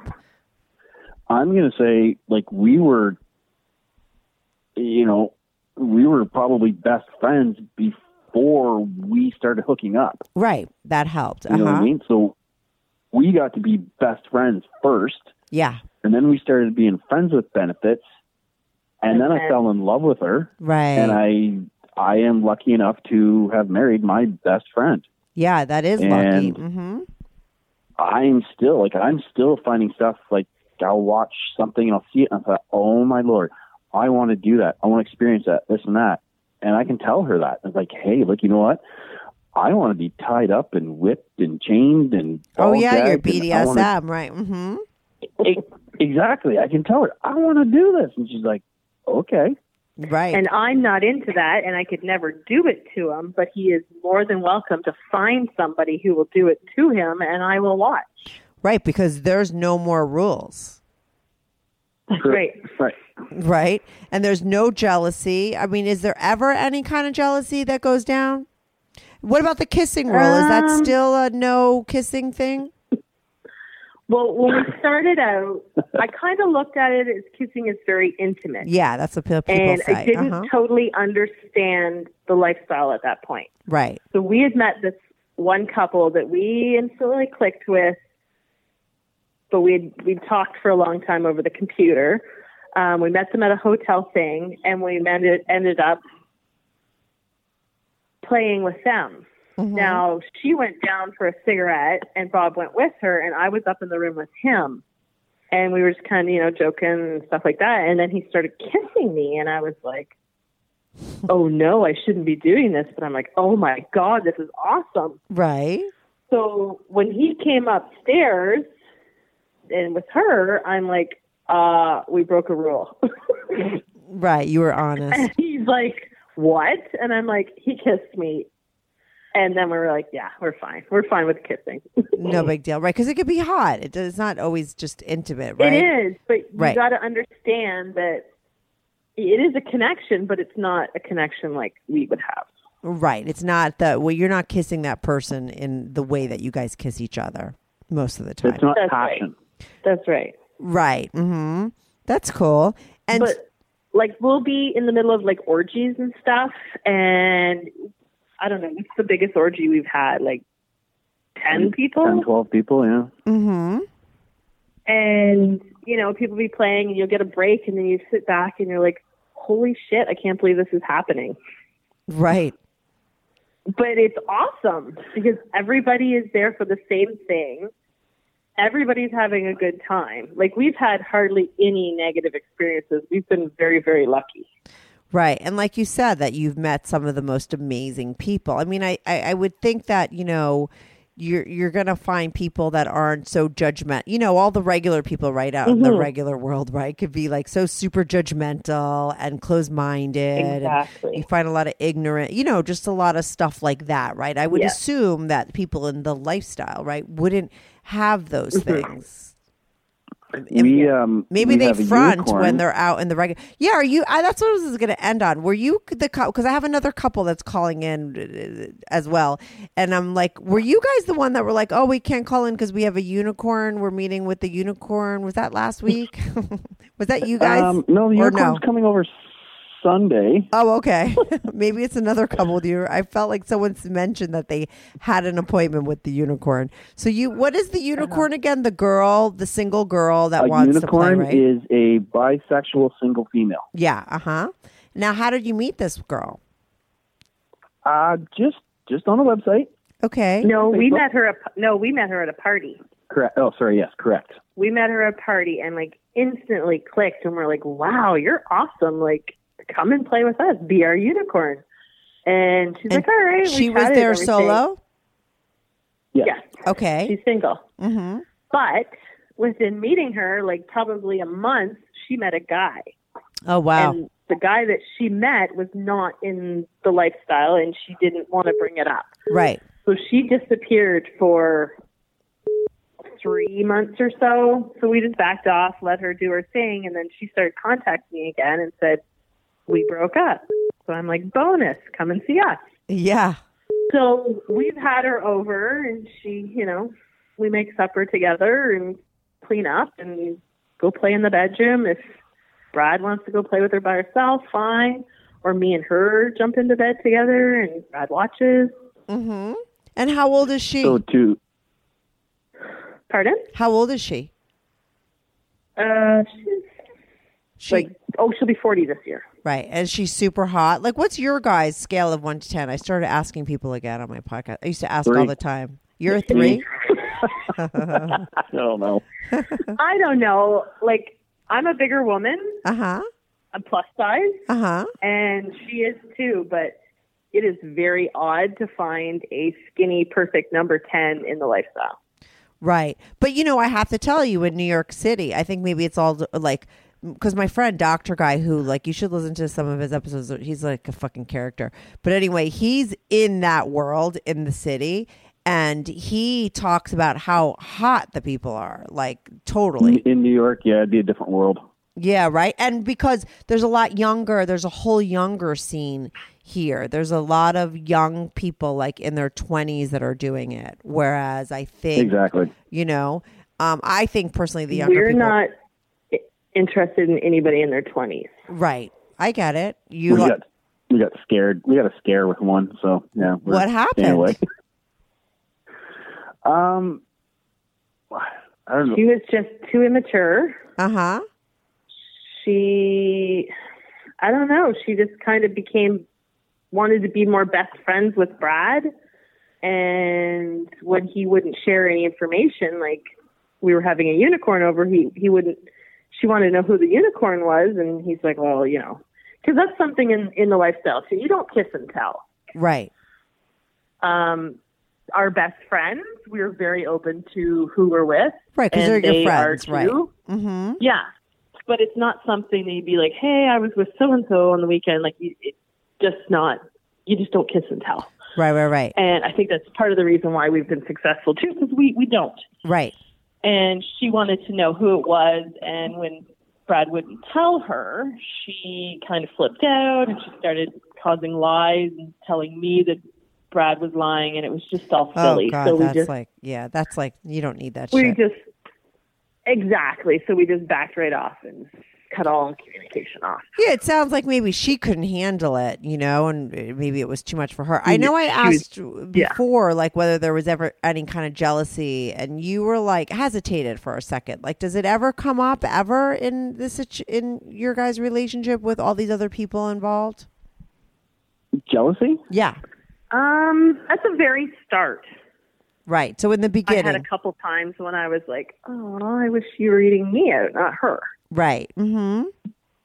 Speaker 5: I'm going to say, like, we were, you know, we were probably best friends before we started hooking up.
Speaker 3: right. That helped.
Speaker 5: You know what
Speaker 3: uh-huh.
Speaker 5: I mean? So we got to be best friends first,
Speaker 3: yeah
Speaker 5: and then we started being friends with benefits, and then I fell in love with her,
Speaker 3: right
Speaker 5: and I I am lucky enough to have married my best friend.
Speaker 3: yeah that is lucky
Speaker 5: And-
Speaker 3: mm-hmm.
Speaker 5: I'm still like I'm still finding stuff like I'll watch something and I'll see it and I thought, oh my lord, I want to do that. I want to experience that, this and that, and I can tell her that. It's like, hey, look, you know what? I want to be tied up and whipped and chained and
Speaker 3: oh yeah your
Speaker 5: gagged, and wanna-
Speaker 3: bdsm right mm-hmm
Speaker 5: exactly. I can tell her I want to do this, and she's like, okay.
Speaker 3: right
Speaker 6: And I'm not into that, and I could never do it to him. But he is more than welcome to find somebody who will do it to him, and I will watch.
Speaker 3: right because there's no more rules
Speaker 6: That's great.
Speaker 5: Right.
Speaker 3: right and there's no jealousy i mean is there ever any kind of jealousy that goes down what about the kissing rule is that
Speaker 6: Um,
Speaker 3: still a no kissing thing
Speaker 6: Well, when we started out, I kind of looked at it as kissing is very intimate.
Speaker 3: yeah that's what pe- people
Speaker 6: and
Speaker 3: say
Speaker 6: I didn't
Speaker 3: uh-huh.
Speaker 6: totally understand the lifestyle at that point.
Speaker 3: right
Speaker 6: So we had met this one couple that we instantly clicked with, but we'd we'd talked for a long time over the computer. Um, we met them at a hotel thing, and we ended ended up playing with them. Now she went down for a cigarette, and Bob went with her, and I was up in the room with him, and we were just kind of you know joking and stuff like that. And then he started kissing me, and I was like, "Oh no, I shouldn't be doing this," but I'm like, "Oh my god, this is awesome."
Speaker 3: right
Speaker 6: So when he came upstairs and with her, I'm like, uh, we broke a rule.
Speaker 3: right you were honest
Speaker 6: and he's like, what? And I'm like, he kissed me. And then we were like, yeah, we're fine. We're fine with kissing.
Speaker 3: no big deal right because it could be hot it does not always just intimate right
Speaker 6: It is, but you
Speaker 3: Right.
Speaker 6: got to understand that it is a connection, but it's not a connection like we would have.
Speaker 3: right it's not the well you're not kissing that person in the way that you guys kiss each other most of the time
Speaker 5: It's not
Speaker 6: That's right.
Speaker 5: passion.
Speaker 6: That's right.
Speaker 3: right mm-hmm that's cool and
Speaker 6: but like we'll be in the middle of like orgies and stuff and i don't know what's the biggest orgy we've had like 10 people
Speaker 5: 10, 12 people, yeah.
Speaker 3: mm-hmm
Speaker 6: and you know people be playing and you'll get a break and then you sit back and you're like holy shit i can't believe this is happening
Speaker 3: right
Speaker 6: but it's awesome because everybody is there for the same thing everybody's having a good time. Like we've had hardly any negative experiences. We've been very, very lucky.
Speaker 3: Right. And like you said, that you've met some of the most amazing people. I mean, I, I, I would think that, you know, you're you're gonna find people that aren't so judgment. You know, all the regular people right out in the
Speaker 6: Mhm.
Speaker 3: regular world, right, could be like so super judgmental and close minded.
Speaker 6: Exactly.
Speaker 3: You find a lot of ignorant, you know, just a lot of stuff like that, right? I would
Speaker 6: Yes.
Speaker 3: assume that people in the lifestyle, right, wouldn't have those
Speaker 6: Mhm.
Speaker 3: things.
Speaker 5: We um
Speaker 3: Maybe
Speaker 5: we
Speaker 3: they front
Speaker 5: unicorn.
Speaker 3: when they're out in the regular. Yeah, are you? I, that's what I was going to end on. Were you the couple? because I have another couple that's calling in uh, as well, and I'm like, were you guys the one that were like, oh, we can't call in because we have a unicorn. We're meeting with the unicorn. Was that last week? was that you guys?
Speaker 5: Um, no, the
Speaker 3: Or
Speaker 5: unicorn's
Speaker 3: no?
Speaker 5: coming over Sunday.
Speaker 3: Oh, okay. Maybe it's another couple with you. I felt like someone's mentioned that they had an appointment with the unicorn. So you, what is the unicorn again? The girl, the single girl that
Speaker 5: a
Speaker 3: wants to play,
Speaker 5: unicorn
Speaker 3: right?
Speaker 5: is a bisexual single female.
Speaker 3: Yeah. Uh huh. Now, how did you meet this girl?
Speaker 5: Uh just just on the website.
Speaker 3: Okay.
Speaker 6: No, we
Speaker 5: Facebook?
Speaker 6: met her. At, no, we met her at a party.
Speaker 5: Correct. Oh, sorry. Yes, correct.
Speaker 6: We met her at a party and like instantly clicked, and we're like, "Wow, you're awesome! Like, come and play with us. Be our unicorn." And she's
Speaker 3: And
Speaker 6: like, "All right."
Speaker 3: She was there
Speaker 6: everything.
Speaker 3: solo.
Speaker 5: Yes.
Speaker 6: Yes,
Speaker 3: Okay.
Speaker 6: she's single.
Speaker 3: Mm-hmm.
Speaker 6: But within meeting her, like probably a month, she met a guy.
Speaker 3: Oh wow.
Speaker 6: And the guy that she met was not in the lifestyle and she didn't want to bring it up.
Speaker 3: right.
Speaker 6: So she disappeared for three months or so. So we just backed off, let her do her thing, and then she started contacting me again and said, We broke up. So I'm like, bonus, come and see us.
Speaker 3: Yeah.
Speaker 6: So we've had her over and she, you know, we make supper together and clean up and go play in the bedroom. If Brad wants to go play with her by herself, fine. Or me and her jump into bed together and Brad watches.
Speaker 3: Mm-hmm. And how old is she?
Speaker 5: So to
Speaker 6: Pardon?
Speaker 3: how old is she?
Speaker 6: Uh, she's
Speaker 3: She
Speaker 6: like, oh, she'll be 40 this year.
Speaker 3: right. And she's super hot. Like, what's your guys' scale of one to ten? I started asking people again on my podcast. I used to ask all the time. You're a three.
Speaker 5: I don't know.
Speaker 6: I don't know. Like, I'm a bigger woman.
Speaker 3: Uh huh.
Speaker 6: I'm plus size.
Speaker 3: Uh huh.
Speaker 6: and she is too, but it is very odd to find a skinny, perfect number 10 in the lifestyle.
Speaker 3: Right. But you know, I have to tell you, in New York City, I think maybe it's all like because my friend Doctor Guy, who like you should listen to some of his episodes. He's like a fucking character. But anyway, he's in that world in the city, and he talks about how hot the people are. Like totally.
Speaker 5: In New York, yeah, it'd be a different world.
Speaker 3: Yeah, right. And because there's a lot younger, there's a whole younger scene here. There's a lot of young people like in their 20s that are doing it. Whereas I think,
Speaker 5: Exactly.
Speaker 3: you know, um, I think personally the younger
Speaker 6: We're
Speaker 3: people.
Speaker 6: not i- interested in anybody in their 20s.
Speaker 3: right. I get it. You
Speaker 5: we
Speaker 3: lo-
Speaker 5: got we got scared. We got a scare with one. So yeah.
Speaker 3: What
Speaker 5: staying away.
Speaker 3: happened?
Speaker 5: um, I don't know.
Speaker 6: She was just too immature.
Speaker 3: uh huh.
Speaker 6: She, I don't know, she just kind of became, wanted to be more best friends with Brad. And when he wouldn't share any information, like we were having a unicorn over, he, he wouldn't, she wanted to know who the unicorn was. And he's like, well, you know, because that's something in, in the lifestyle too. You don't kiss and tell.
Speaker 3: Right.
Speaker 6: Um, our best friends, we're very open to who we're with.
Speaker 3: Right. Because they're
Speaker 6: they
Speaker 3: your friends. Right.
Speaker 6: too.
Speaker 3: Mm-hmm.
Speaker 6: Yeah, but it's not something that you'd be like, "Hey, I was with so and so on the weekend." Like, you, it's just not. You just don't kiss and tell.
Speaker 3: Right. Right. Right.
Speaker 6: And I think that's part of the reason why we've been successful too, because we we don't.
Speaker 3: Right.
Speaker 6: And she wanted to know who it was, and when Brad wouldn't tell her, she kind of flipped out and she started causing lies and telling me that Brad was lying, and it was just all silly.
Speaker 3: Oh
Speaker 6: silly.
Speaker 3: God,
Speaker 6: so we
Speaker 3: that's
Speaker 6: just
Speaker 3: like yeah, that's like you don't need that
Speaker 6: we
Speaker 3: shit.
Speaker 6: just exactly. So we just backed right off and cut all communication off.
Speaker 3: Yeah, it sounds like maybe she couldn't handle it, you know, and maybe it was too much for her. I know I
Speaker 6: She was-
Speaker 3: asked
Speaker 6: yeah.
Speaker 3: before, like whether there was ever any kind of jealousy, and you were like hesitated for a second. Like, does it ever come up ever in this in your guys' relationship with all these other people involved?
Speaker 5: Jealousy?
Speaker 3: Yeah,
Speaker 6: Um, at the very start,
Speaker 3: Right. So in the beginning, I
Speaker 6: had a couple times when I was like, "Oh, I wish you were eating me out, not her."
Speaker 3: Right. Mm-hmm.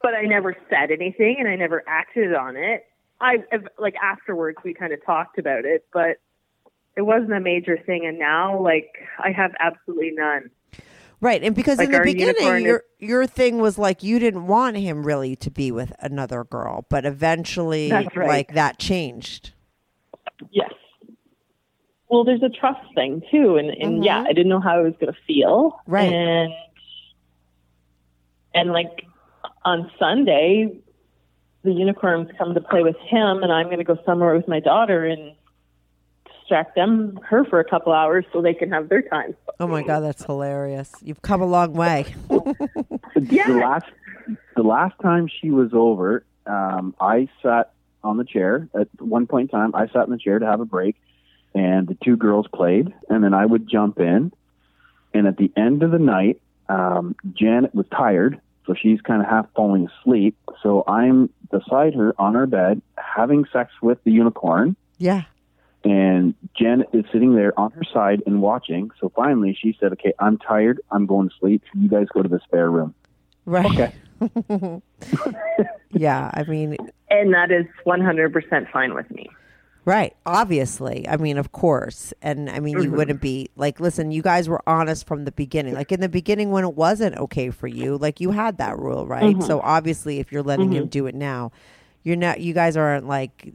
Speaker 6: But I never said anything, and I never acted on it. I like afterwards we kind of talked about it, but it wasn't a major thing. And now, like, I have absolutely none.
Speaker 3: Right. And because
Speaker 6: Like
Speaker 3: in the
Speaker 6: our unicorn
Speaker 3: beginning,
Speaker 6: is-
Speaker 3: your your thing was like you didn't want him really to be with another girl, but eventually,
Speaker 6: right.
Speaker 3: like that changed.
Speaker 6: Yes. Well, there's a trust thing too, and and yeah, I didn't know how I was going to feel,
Speaker 3: Right.
Speaker 6: And and like on Sunday, the unicorns come to play with him, and I'm going to go somewhere with my daughter and distract them her for a couple hours so they can have their time.
Speaker 3: Oh my god, that's hilarious! You've come a long way.
Speaker 6: Yeah.
Speaker 5: The last the last time she was over, um, I sat on the chair. At one point in time, I sat in the chair to have a break, and the two girls played, and then I would jump in. And at the end of the night, um, Janet was tired, so she's kind of half falling asleep. So I'm beside her on our bed having sex with the unicorn
Speaker 3: yeah.
Speaker 5: and Janet is sitting there on her side and watching. So finally, she said, "Okay, I'm tired. I'm going to sleep. You guys go to the spare room."
Speaker 3: Right.
Speaker 5: Okay.
Speaker 3: yeah. I mean,
Speaker 6: And that is 100% fine with me.
Speaker 3: Right. Obviously. I mean, of course. And I mean, you wouldn't be like, listen, you guys were honest from the beginning. Like in the beginning when it wasn't okay for you, like you had that rule, right? Mm-hmm. So obviously, if you're letting him mm-hmm. do it now, you're not, you guys aren't like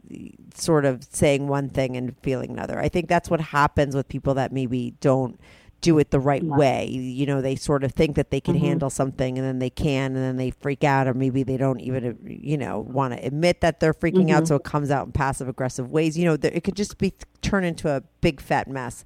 Speaker 3: sort of saying one thing and feeling another. I think that's what happens with people that maybe don't do it the right way. You know, they sort of think that they can mm-hmm. handle something and then they can and then they freak out or maybe they don't even, uh, you know, want to admit that they're freaking out. Mm-hmm. So it comes out in passive aggressive ways. You know, there, it could just be turn into a big fat mess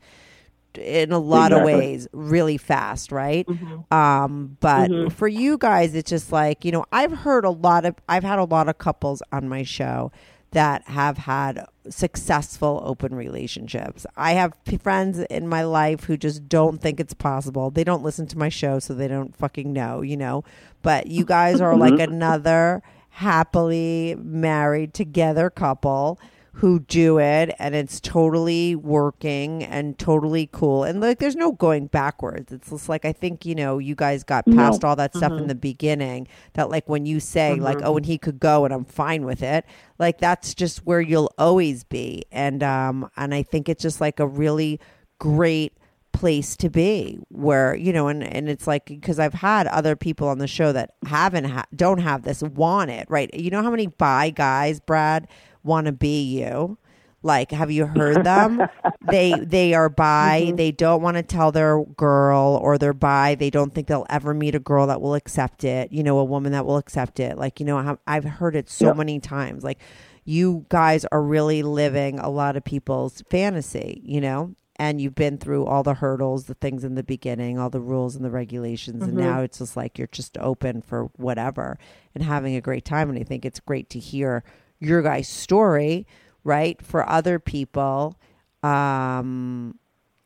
Speaker 3: in a lot
Speaker 5: Exactly.
Speaker 3: of ways really fast, right? Mm-hmm. Um, but for you guys, it's just like, you know, I've heard a lot of, I've had a lot of couples on my show that have had successful open relationships. I have p- friends in my life who just don't think it's possible. They don't listen to my show, so they don't fucking know, you know. But you guys are like mm-hmm. another happily married together couple who do it and it's totally working and totally cool. And like there's no going backwards. It's just like i think you know you guys got past all that stuff in the beginning that like when you say like oh and he could go and i'm fine with it like that's just where you'll always be. And um and i think it's just like a really great place to be where you know and and it's like because i've had other people on the show that haven't ha- don't have this want it right? You know how many bi guys brad want to be you. Like have you heard them? They they are bi. Mm-hmm. They don't want to tell their girl or they're bi. They don't think they'll ever meet a girl that will accept it you know a woman that will accept it. Like you know i've heard it so many times. Like you guys are really living a lot of people's fantasy you know? And you've been through all the hurdles, the things in the beginning, all the rules and the regulations, and mm-hmm. now it's just like you're just open for whatever and having a great time. And I think it's great to hear your guys' story, right, for other people, um,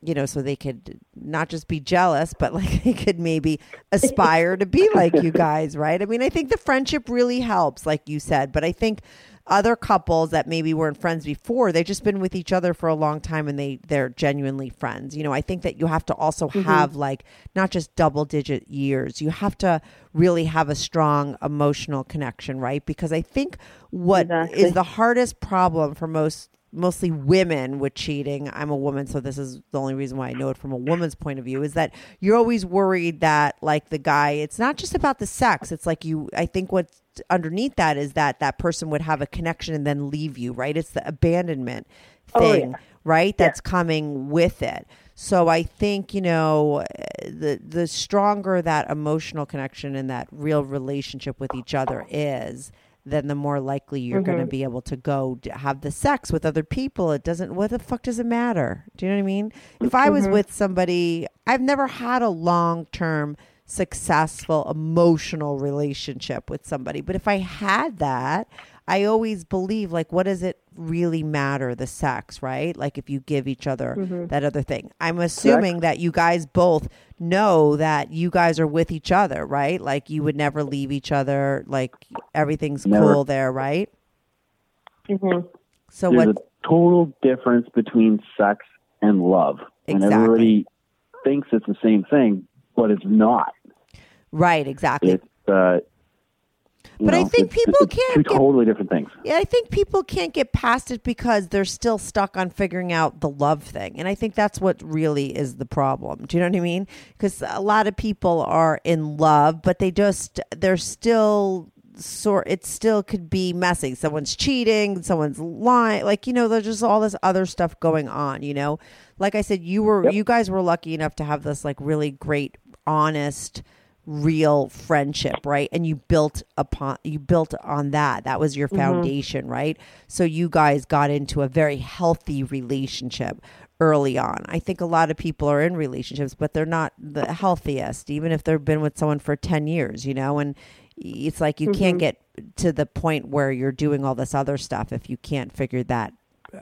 Speaker 3: you know, so they could not just be jealous, but like they could maybe aspire to be like you guys, right? I mean, I think the friendship really helps, like you said, but I think other couples that maybe weren't friends before they've just been with each other for a long time and they they're genuinely friends. You know i think that you have to also mm-hmm. have like not just double digit years. You have to really have a strong emotional connection right? Because i think what is
Speaker 6: Exactly.
Speaker 3: the hardest problem for most mostly women with cheating. I'm a woman so this is the only reason why i know it from a woman's point of view is that you're always worried that like the guy it's not just about the sex. It's like you i think what's underneath that is that that person would have a connection and then leave you right? It's the abandonment
Speaker 6: Oh,
Speaker 3: thing right that's coming with it. So i think you know the the stronger that emotional connection and that real relationship with each other is then the more likely you're going to mm-hmm. be able to go have the sex with other people. It doesn't, what the fuck does it matter? Do you know what I mean? If I was mm-hmm. with somebody, I've never had a long term, successful, emotional relationship with somebody. But if I had that, I always believe, like, what does it really matter, the sex, right? Like, if you give each other that other thing. I'm assuming that you guys both know that you guys are with each other, right? Like, you would never leave each other. Like, everything's
Speaker 5: Never.
Speaker 3: cool there, right?
Speaker 6: Mm-hmm.
Speaker 3: So,
Speaker 5: There's
Speaker 3: what?
Speaker 5: a total difference between sex and love. and
Speaker 3: Exactly.
Speaker 5: everybody thinks it's the same thing, but it's not.
Speaker 3: Right, exactly.
Speaker 5: It's uh,
Speaker 3: But I think people
Speaker 5: it's
Speaker 3: can't
Speaker 5: two
Speaker 3: get-
Speaker 5: totally different things.
Speaker 3: Yeah, I think people can't get past it because they're still stuck on figuring out the love thing. And I think that's what really is the problem. Do you know what I mean? Because a lot of people are in love, but they just, they're still sort, it still could be messy. Someone's cheating, someone's lying. Like, you know, there's just all this other stuff going on, you know? Like I said, you were, you guys were lucky enough to have this like really great, honest, real friendship right? And you built upon you built on that. That was your mm-hmm. foundation right? So you guys got into a very healthy relationship early on. I think a lot of people are in relationships but they're not the healthiest even if they've been with someone for 10 years you know? And it's like you can't mm-hmm. get to the point where you're doing all this other stuff if you can't figure that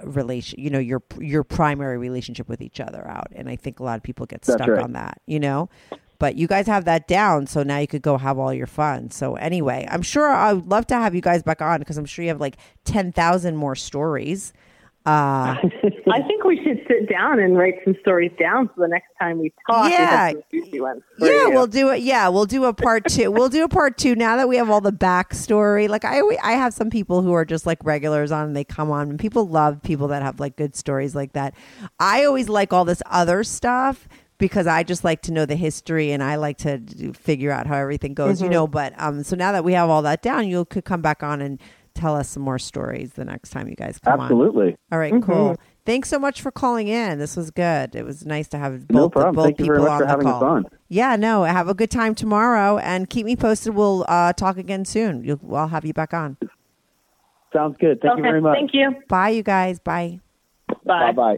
Speaker 3: relation you know your your primary relationship with each other out. And i think a lot of people get
Speaker 5: That's
Speaker 3: stuck
Speaker 5: right.
Speaker 3: on that you know but you guys have that down so now you could go have all your fun so anyway i'm sure i'd love to have you guys back on because i'm sure you have like 10,000 more stories uh
Speaker 6: I think we should sit down and write some stories down so the next time we talk,
Speaker 3: Yeah.
Speaker 6: have some juicy ones. for
Speaker 3: yeah
Speaker 6: you.
Speaker 3: we'll do it yeah we'll do a part two we'll do a part two now that we have all the backstory like i i have some people who are just like regulars on and they come on and people love people that have like good stories like that i always like all this other stuff because I just like to know the history and I like to do- figure out how everything goes, you know. But um, so now that we have all that down, you could come back on and tell us some more stories the next time you guys come on.
Speaker 5: Absolutely.
Speaker 3: All right, cool. Thanks so much for calling in. This was good. It was nice to have both,
Speaker 5: No
Speaker 3: the-
Speaker 5: problem.
Speaker 3: both
Speaker 5: Thank you
Speaker 3: people
Speaker 5: very much
Speaker 3: on
Speaker 5: for
Speaker 3: the
Speaker 5: having
Speaker 3: call.
Speaker 5: on.
Speaker 3: Yeah, no, have a good time tomorrow and keep me posted. We'll uh, talk again soon. You'll, I'll have you back on.
Speaker 5: Sounds good. Thank
Speaker 6: okay,
Speaker 5: you very much.
Speaker 6: thank you.
Speaker 3: Bye, you guys. Bye.
Speaker 6: Bye.
Speaker 5: Bye bye.